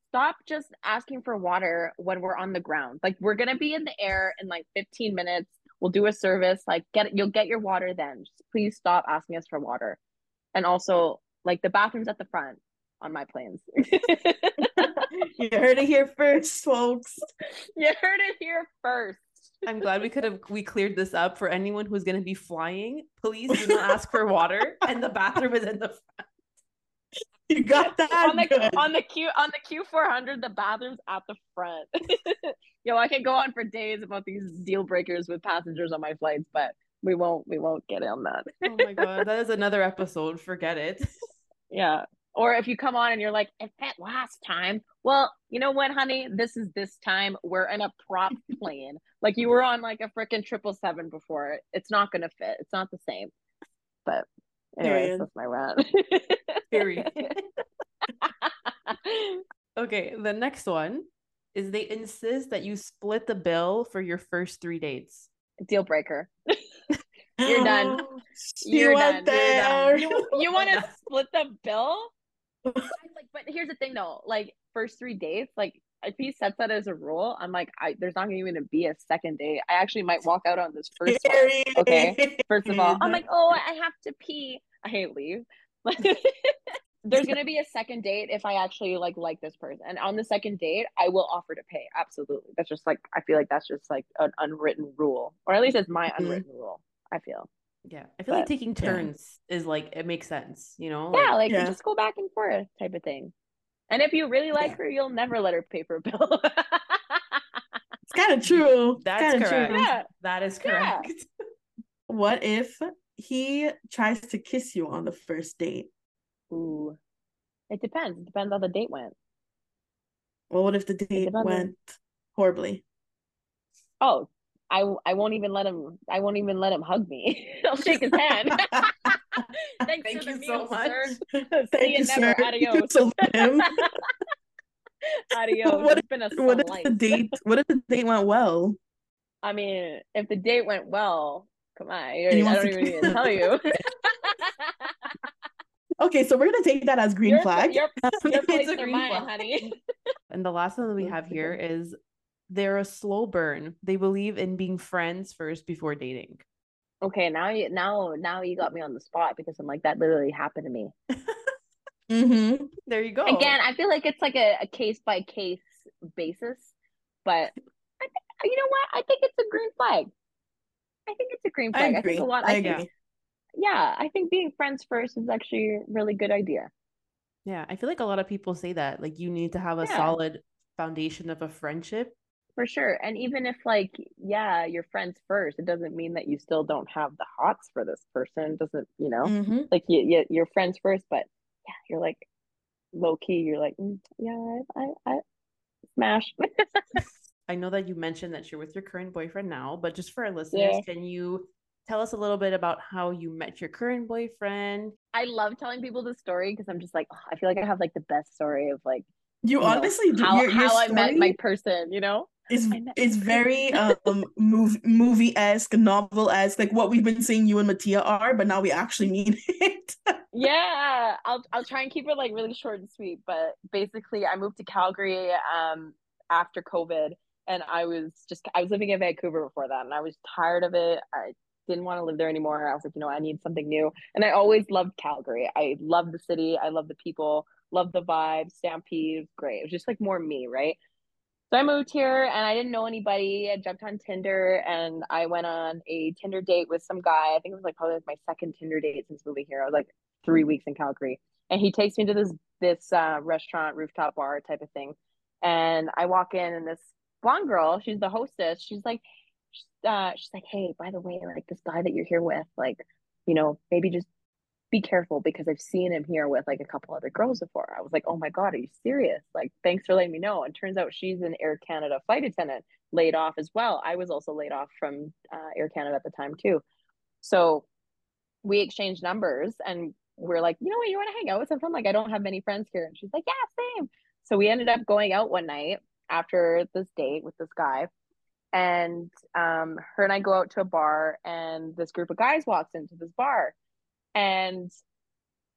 Stop just asking for water when we're on the ground. Like, we're gonna be in the air in like 15 minutes. We'll do a service. Like, get you'll get your water then. Just please stop asking us for water. And also, like the bathrooms at the front on my planes. [LAUGHS] You heard it here first, folks. you heard it here first. I'm glad we could have we cleared this up for anyone who's going to be flying. Please do not ask for [LAUGHS] water, and the bathroom is in the front. You got that on the good. on the Q on the Q four hundred, the bathrooms at the front. [LAUGHS] Yo, I can go on for days about these deal breakers with passengers on my flights, but we won't we won't get on that. Oh my god, that is another episode. Forget it. Yeah. Or if you come on and you're like, it that last time. Well, you know what, honey? This is this time. We're in a prop [LAUGHS] plane. Like you were on like a freaking triple seven before. It's not gonna fit. It's not the same. But anyways, that's my rant. Period. [LAUGHS] okay, the next one is they insist that you split the bill for your first three dates. Deal breaker. [LAUGHS] You're done. [GASPS] You You're went done. You're done. You, you want to split the bill? like, but here's the thing though. Like first three dates, like if he sets that as a rule, I'm like, I there's not even gonna be a second date. I actually might walk out on this first one. Okay, First of all, I'm like, oh, I have to pee. I hate leave. [LAUGHS] There's gonna be a second date if I actually like like this person, and on the second date, I will offer to pay. Absolutely, that's just like I feel like that's just like an unwritten rule, or at least it's my Mhm. unwritten rule. I feel. Yeah, I feel like But- taking Yeah. turns is like it makes sense. You know, Yeah, like you Yeah. just go back and forth type of thing. And if you really like Yeah. her, you'll never let her pay for a bill. [LAUGHS] it's kind of true. That's Kinda correct. True. Yeah. that is Yeah. correct. What if he tries to kiss you on the first date? Ooh. It depends. It depends how the date went. Well, what if the date depends on- went horribly? Oh, I I won't even let him I won't even let him hug me. [LAUGHS] I'll shake his hand. [LAUGHS] Thanks Thank for the you meal, so much. [LAUGHS] sir. Thank you you, never. sir. Adios. You told him. Adios. What it's been a What if the date? What if the date went well? I mean, if the date went well, come on. I, he I don't even need to tell you. Okay, so we're gonna take that as green Your- flag. Your, your It's place a or green mine, flag. honey. And the last one that we have a good here one. is they're a slow burn. They believe in being friends first before dating. Okay, now you now now you got me on the spot because I'm like that literally happened to me. [LAUGHS] Mm-hmm. There you go. Again, I feel like it's like a, a case by case basis, but I think, you know what? I think it's a green flag. I think it's a green flag. I, agree. think a lot. I I agree. think, yeah, I think being friends first is actually a really good idea. yeah, I feel like a lot of people say that. Like you need to have a Yeah. solid foundation of a friendship. For sure. And even if like, yeah, you're friends first, it doesn't mean that you still don't have the hots for this person. Doesn't, you know, Mm-hmm. like you, you you're friends first, but yeah, you're like low key, you're like, mm, yeah, I, I, I smash. [LAUGHS] I know that you mentioned that you're with your current boyfriend now, but just for our listeners, can you tell us a little bit about how you met your current boyfriend? I love telling people the story because I'm just like, oh, I feel like I have like the best story of like You you know, honestly do. how, your, your how I met my person, you know? Is I met is very um movie movie esque, novel esque, like what we've been seeing you and Mattia are, but now we actually mean [LAUGHS] it. Yeah, I'll I'll try and keep it like really short and sweet. But basically, I moved to Calgary um after COVID, and I was just I was living in Vancouver before that, and I was tired of it. I didn't want to live there anymore. I was like, you know, I need something new, and I always loved Calgary. I love the city. I love the people. Love the vibe. Stampede great. It was just like more me, right? So I moved here and I didn't know anybody. I jumped on Tinder and I went on a Tinder date with some guy. I think it was like probably like my second Tinder date since moving here. I was like three weeks in Calgary. And he takes me to this this uh, restaurant, rooftop bar type of thing. And I walk in and this blonde girl, she's the hostess, she's like, uh, she's like, hey, by the way, like this guy that you're here with, like, you know, maybe just be careful because I've seen him here with like a couple other girls before. I was like, oh my God, are you serious? Like, thanks for letting me know. And turns out she's an Air Canada flight attendant, laid off as well. I was also laid off from uh, Air Canada at the time too. So we exchanged numbers and we're like, you know what, you want to hang out with someone? Like, I don't have many friends here. And she's like, yeah, same. So we ended up going out one night after this date with this guy. and um, her and I go out to a bar, and this group of guys walks into this bar, and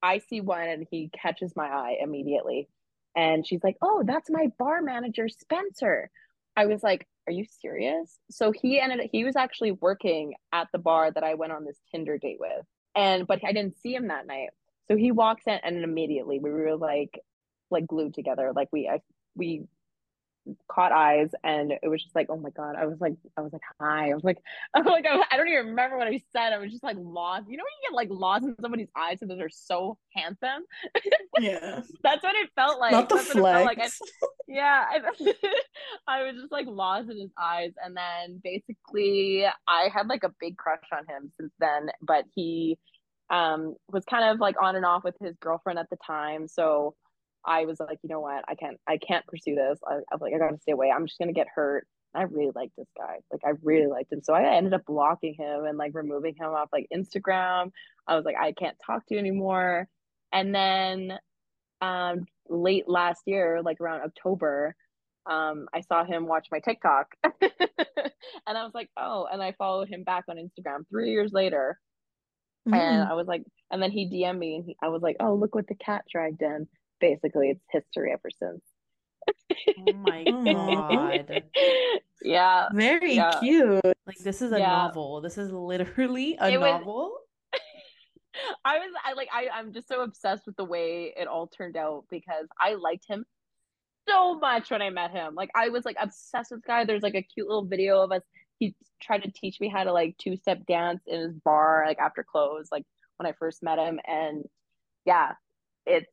I see one, and he catches my eye immediately, and she's like, "Oh, that's my bar manager, Spencer." I was like, "Are you serious?" So he ended. Up, he was actually working at the bar that I went on this Tinder date with, and but I didn't see him that night. So he walks in, and immediately we were like, like glued together. Like we, I, we caught eyes and it was just like oh my god. I was like i was like hi. I was like [LAUGHS] i'm like i don't even remember what i said. I was just like lost. You know when you get like lost in somebody's eyes and they're so handsome? Yeah. [LAUGHS] That's what it felt like not the that's flex. like [LAUGHS] I, yeah I, I was just like lost in his eyes and then basically i had like a big crush on him since then but he um was kind of like on and off with his girlfriend at the time so I was like, you know what, I can't, I can't pursue this. I, I was like, I gotta stay away. I'm just gonna get hurt. I really liked this guy. Like I really liked him. So I ended up blocking him and like removing him off like Instagram. I was like, I can't talk to you anymore. And then um late last year, like around October, um, I saw him watch my TikTok. [LAUGHS] and I was like, oh, and I followed him back on Instagram three years later. Mm. And I was like, and then he DM'd me and he, I was like, oh, look what the cat dragged in basically it's history ever since. oh my god. [LAUGHS] yeah. Very yeah. cute. Like this is a yeah. novel. This is literally a it novel. Was, [LAUGHS] I was I like I, I'm just so obsessed with the way it all turned out because I liked him so much when I met him. Like I was like obsessed with this guy. There's like a cute little video of us. He tried to teach me how to like two step dance in his bar, like after close, like when I first met him. And yeah, it's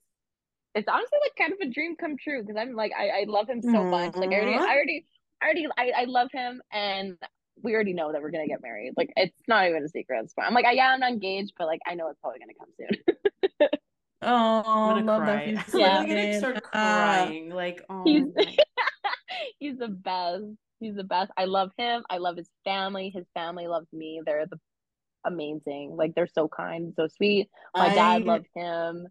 it's honestly like kind of a dream come true because I'm like I, I love him so mm-hmm. much. Like I already I already I already I, I love him and we already know that we're gonna get married. Like it's not even a secret. It's fine. I'm like, I, yeah, I'm not engaged, but like I know it's probably gonna come soon. oh, I'm gonna cry. I'm [LAUGHS] yeah. gonna start crying. Like, oh, he's [LAUGHS] he's the best. He's the best. I love him. I love his family. His family loves me. They're the amazing. Like they're so kind, so sweet. My I... dad loved him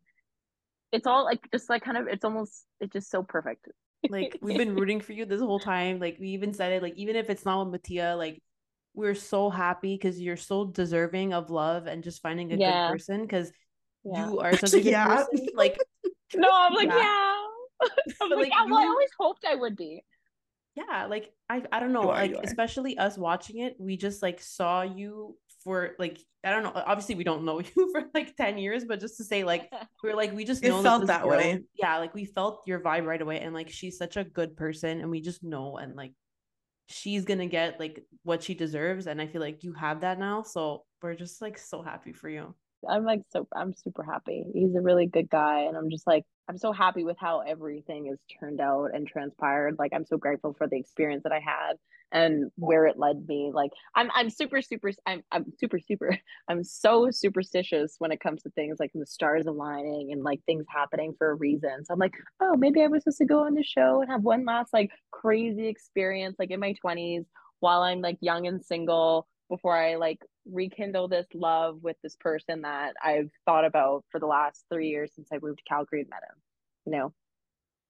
it's all like just like kind of it's almost it's just so perfect like [LAUGHS] we've been rooting for you this whole time like we even said it like even if it's not with Mattia like we're so happy because you're so deserving of love and just finding a yeah. good person because yeah. you are [LAUGHS] such a good yeah. person like [LAUGHS] no i'm like yeah, yeah. i'm like, like yeah, well i always hoped i would be yeah like i i don't know are, like especially us watching it we just like saw you for like I don't know. Obviously, we don't know [LAUGHS] you for like ten years, but just to say, like [LAUGHS] we're like we just know felt that, that way. Yeah, like we felt your vibe right away, and like she's such a good person, and we just know, and like she's gonna get like what she deserves, and I feel like you have that now, so we're just like so happy for you. I'm like so I'm super happy. He's a really good guy, and I'm just like I'm so happy with how everything has turned out and transpired. Like I'm so grateful for the experience that I had and where it led me. Like I'm I'm super super I'm I'm super super [LAUGHS] I'm so superstitious when it comes to things like the stars aligning and like things happening for a reason. So I'm like, oh, maybe I was supposed to go on the show and have one last like crazy experience like in my 20s while I'm like young and single before I like rekindle this love with this person that I've thought about for the last three years since I moved to Calgary and met him. You know.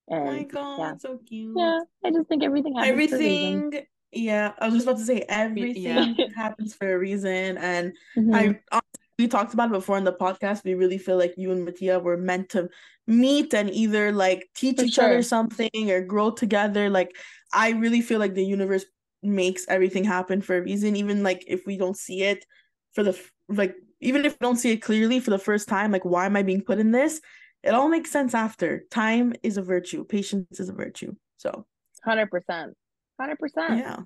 And, oh my god, yeah. so cute. Yeah, I just think everything happens. Everything yeah, I was just about to say everything yeah. [LAUGHS] happens for a reason, and mm-hmm. I we talked about it before in the podcast. We really feel like you and Mattia were meant to meet and either like teach for each sure. other something or grow together. Like I really feel like the universe makes everything happen for a reason, even like if we don't see it for the like even if we don't see it clearly for the first time. Like why am I being put in this? It all makes sense after. Time is a virtue. Patience is a virtue. So. Hundred percent. Hundred percent. Yeah.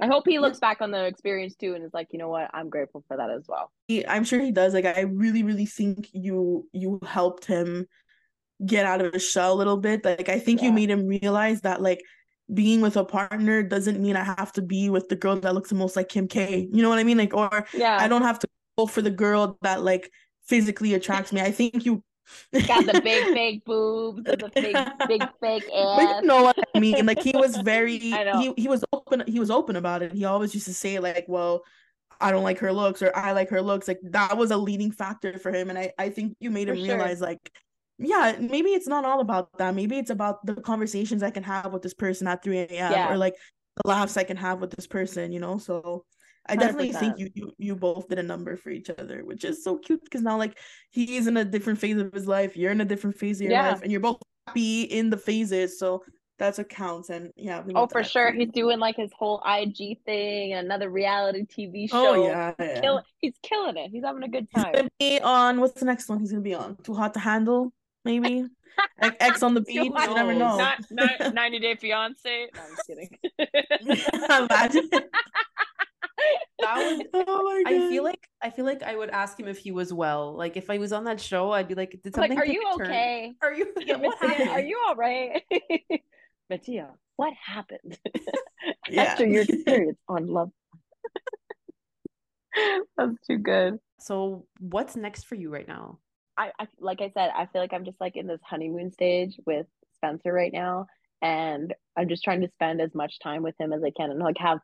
I hope he looks back on the experience too and is like, you know what, I'm grateful for that as well. I'm sure he does. Like, I really, really think you you helped him get out of his shell a little bit. Like, I think yeah. you made him realize that like being with a partner doesn't mean I have to be with the girl that looks the most like Kim K. You know what I mean? Like, or yeah, I don't have to go for the girl that like physically attracts me. I think you [LAUGHS] got the big [LAUGHS] fake boobs the big big fake ass. [LAUGHS] But you know what I mean? Like he was very he he was open he was open about it. He always used to say like, well, I don't like her looks or I like her looks. Like that was a leading factor for him. And I, I think you made him sure. realize like, yeah, maybe it's not all about that. Maybe it's about the conversations I can have with this person at 3 a.m. Yeah. or like the laughs I can have with this person, you know. So I definitely 100%. think you, you you both did a number for each other, which is so cute because now like he's in a different phase of his life, you're in a different phase of your Yeah. life, and you're both happy in the phases. So that's what counts. And yeah, Oh, for sure. He's doing like his whole IG thing and another reality TV oh, show. Oh yeah, yeah. Kill- he's killing it. He's having a good He's time. gonna be on what's the next one he's gonna be on? Too hot to handle, maybe. X- Ex on the [LAUGHS] beach. You never know. Not, not [LAUGHS] 90 Day Fiance. No, I'm just kidding. Imagine. [LAUGHS] That was Oh my I feel like I feel like I would ask him if he was well. Like if I was on that show, I'd be like, did like, something are you a turn? okay? Are you Yeah, what Mattia, happened? are you all right? Mattia, what happened Yeah. after your experience on Love? That's too good. So what's next for you right now? I, I like I said, I feel like I'm just like in this honeymoon stage with Spencer right now, and I'm just trying to spend as much time with him as I can and like have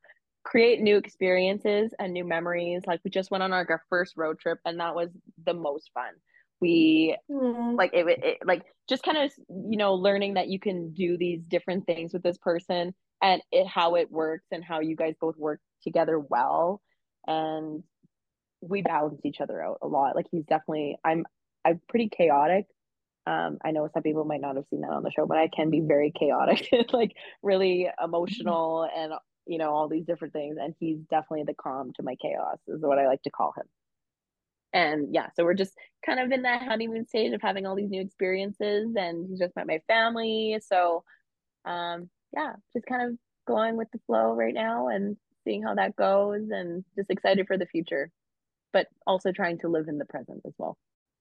create new experiences and new memories. Like we just went on our, our first road trip, and that was the most fun. We Aw. like it, it like just kind of you know learning that you can do these different things with this person and it how it works and how you guys both work together well and we balance each other out a lot like he's definitely i'm i'm pretty chaotic. Um i know some people might not have seen that on the show but i can be very chaotic [LAUGHS] like really emotional and you know all these different things and he's definitely the calm to my chaos is what i like to call him. And yeah so we're just kind of in that honeymoon stage of having all these new experiences and he's just met my family so um yeah just kind of going with the flow right now and seeing how that goes and just excited for the future but also trying to live in the present as well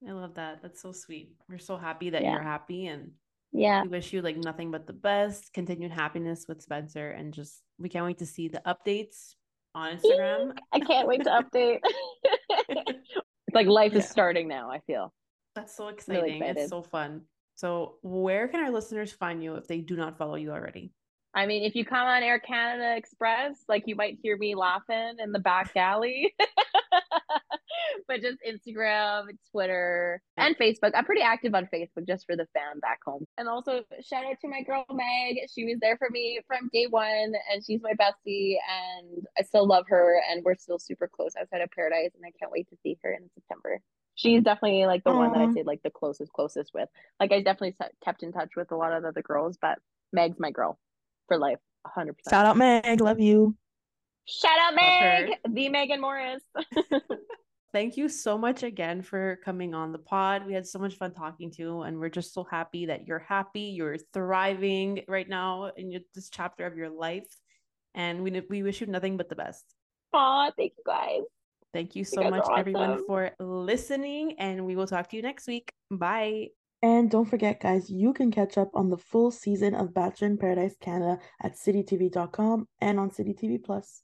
I love that. That's so sweet. We're so happy that Yeah. you're happy and yeah we wish you like nothing but the best, continued happiness with Spencer and just we can't wait to see the updates on Instagram. i can't wait to update [LAUGHS] [LAUGHS] it's like life is starting now i feel That's so exciting. excited. it's so fun. So where can our listeners find you if they do not follow you already? I mean, if you come on Air Canada Express, like you might hear me laughing in the back alley. [LAUGHS] [LAUGHS] but just Instagram, Twitter, and Facebook. I'm pretty active on Facebook just for the fam back home. And also shout out to my girl Meg. She was there for me from day one and she's my bestie and I still love her and we're still super close outside of paradise and I can't wait to see her in September. She's definitely like the one that I Aw. say like the closest closest with. Like I definitely se- kept in touch with a lot of the other girls, but Meg's my girl for life, 100%. Shout out Meg, love you. Shout out Meg, the Megan Morris. [LAUGHS] Thank you so much again for coming on the pod. We had so much fun talking to you, and we're just so happy that you're happy, you're thriving right now in your, this chapter of your life. And we we wish you nothing but the best. Aw, thank you guys. Thank you You so guys much, are everyone, for listening, and we will talk to you next week. Bye. And don't forget, guys, you can catch up on the full season of Bachelor in Paradise Canada at citytv.com and on City TV Plus.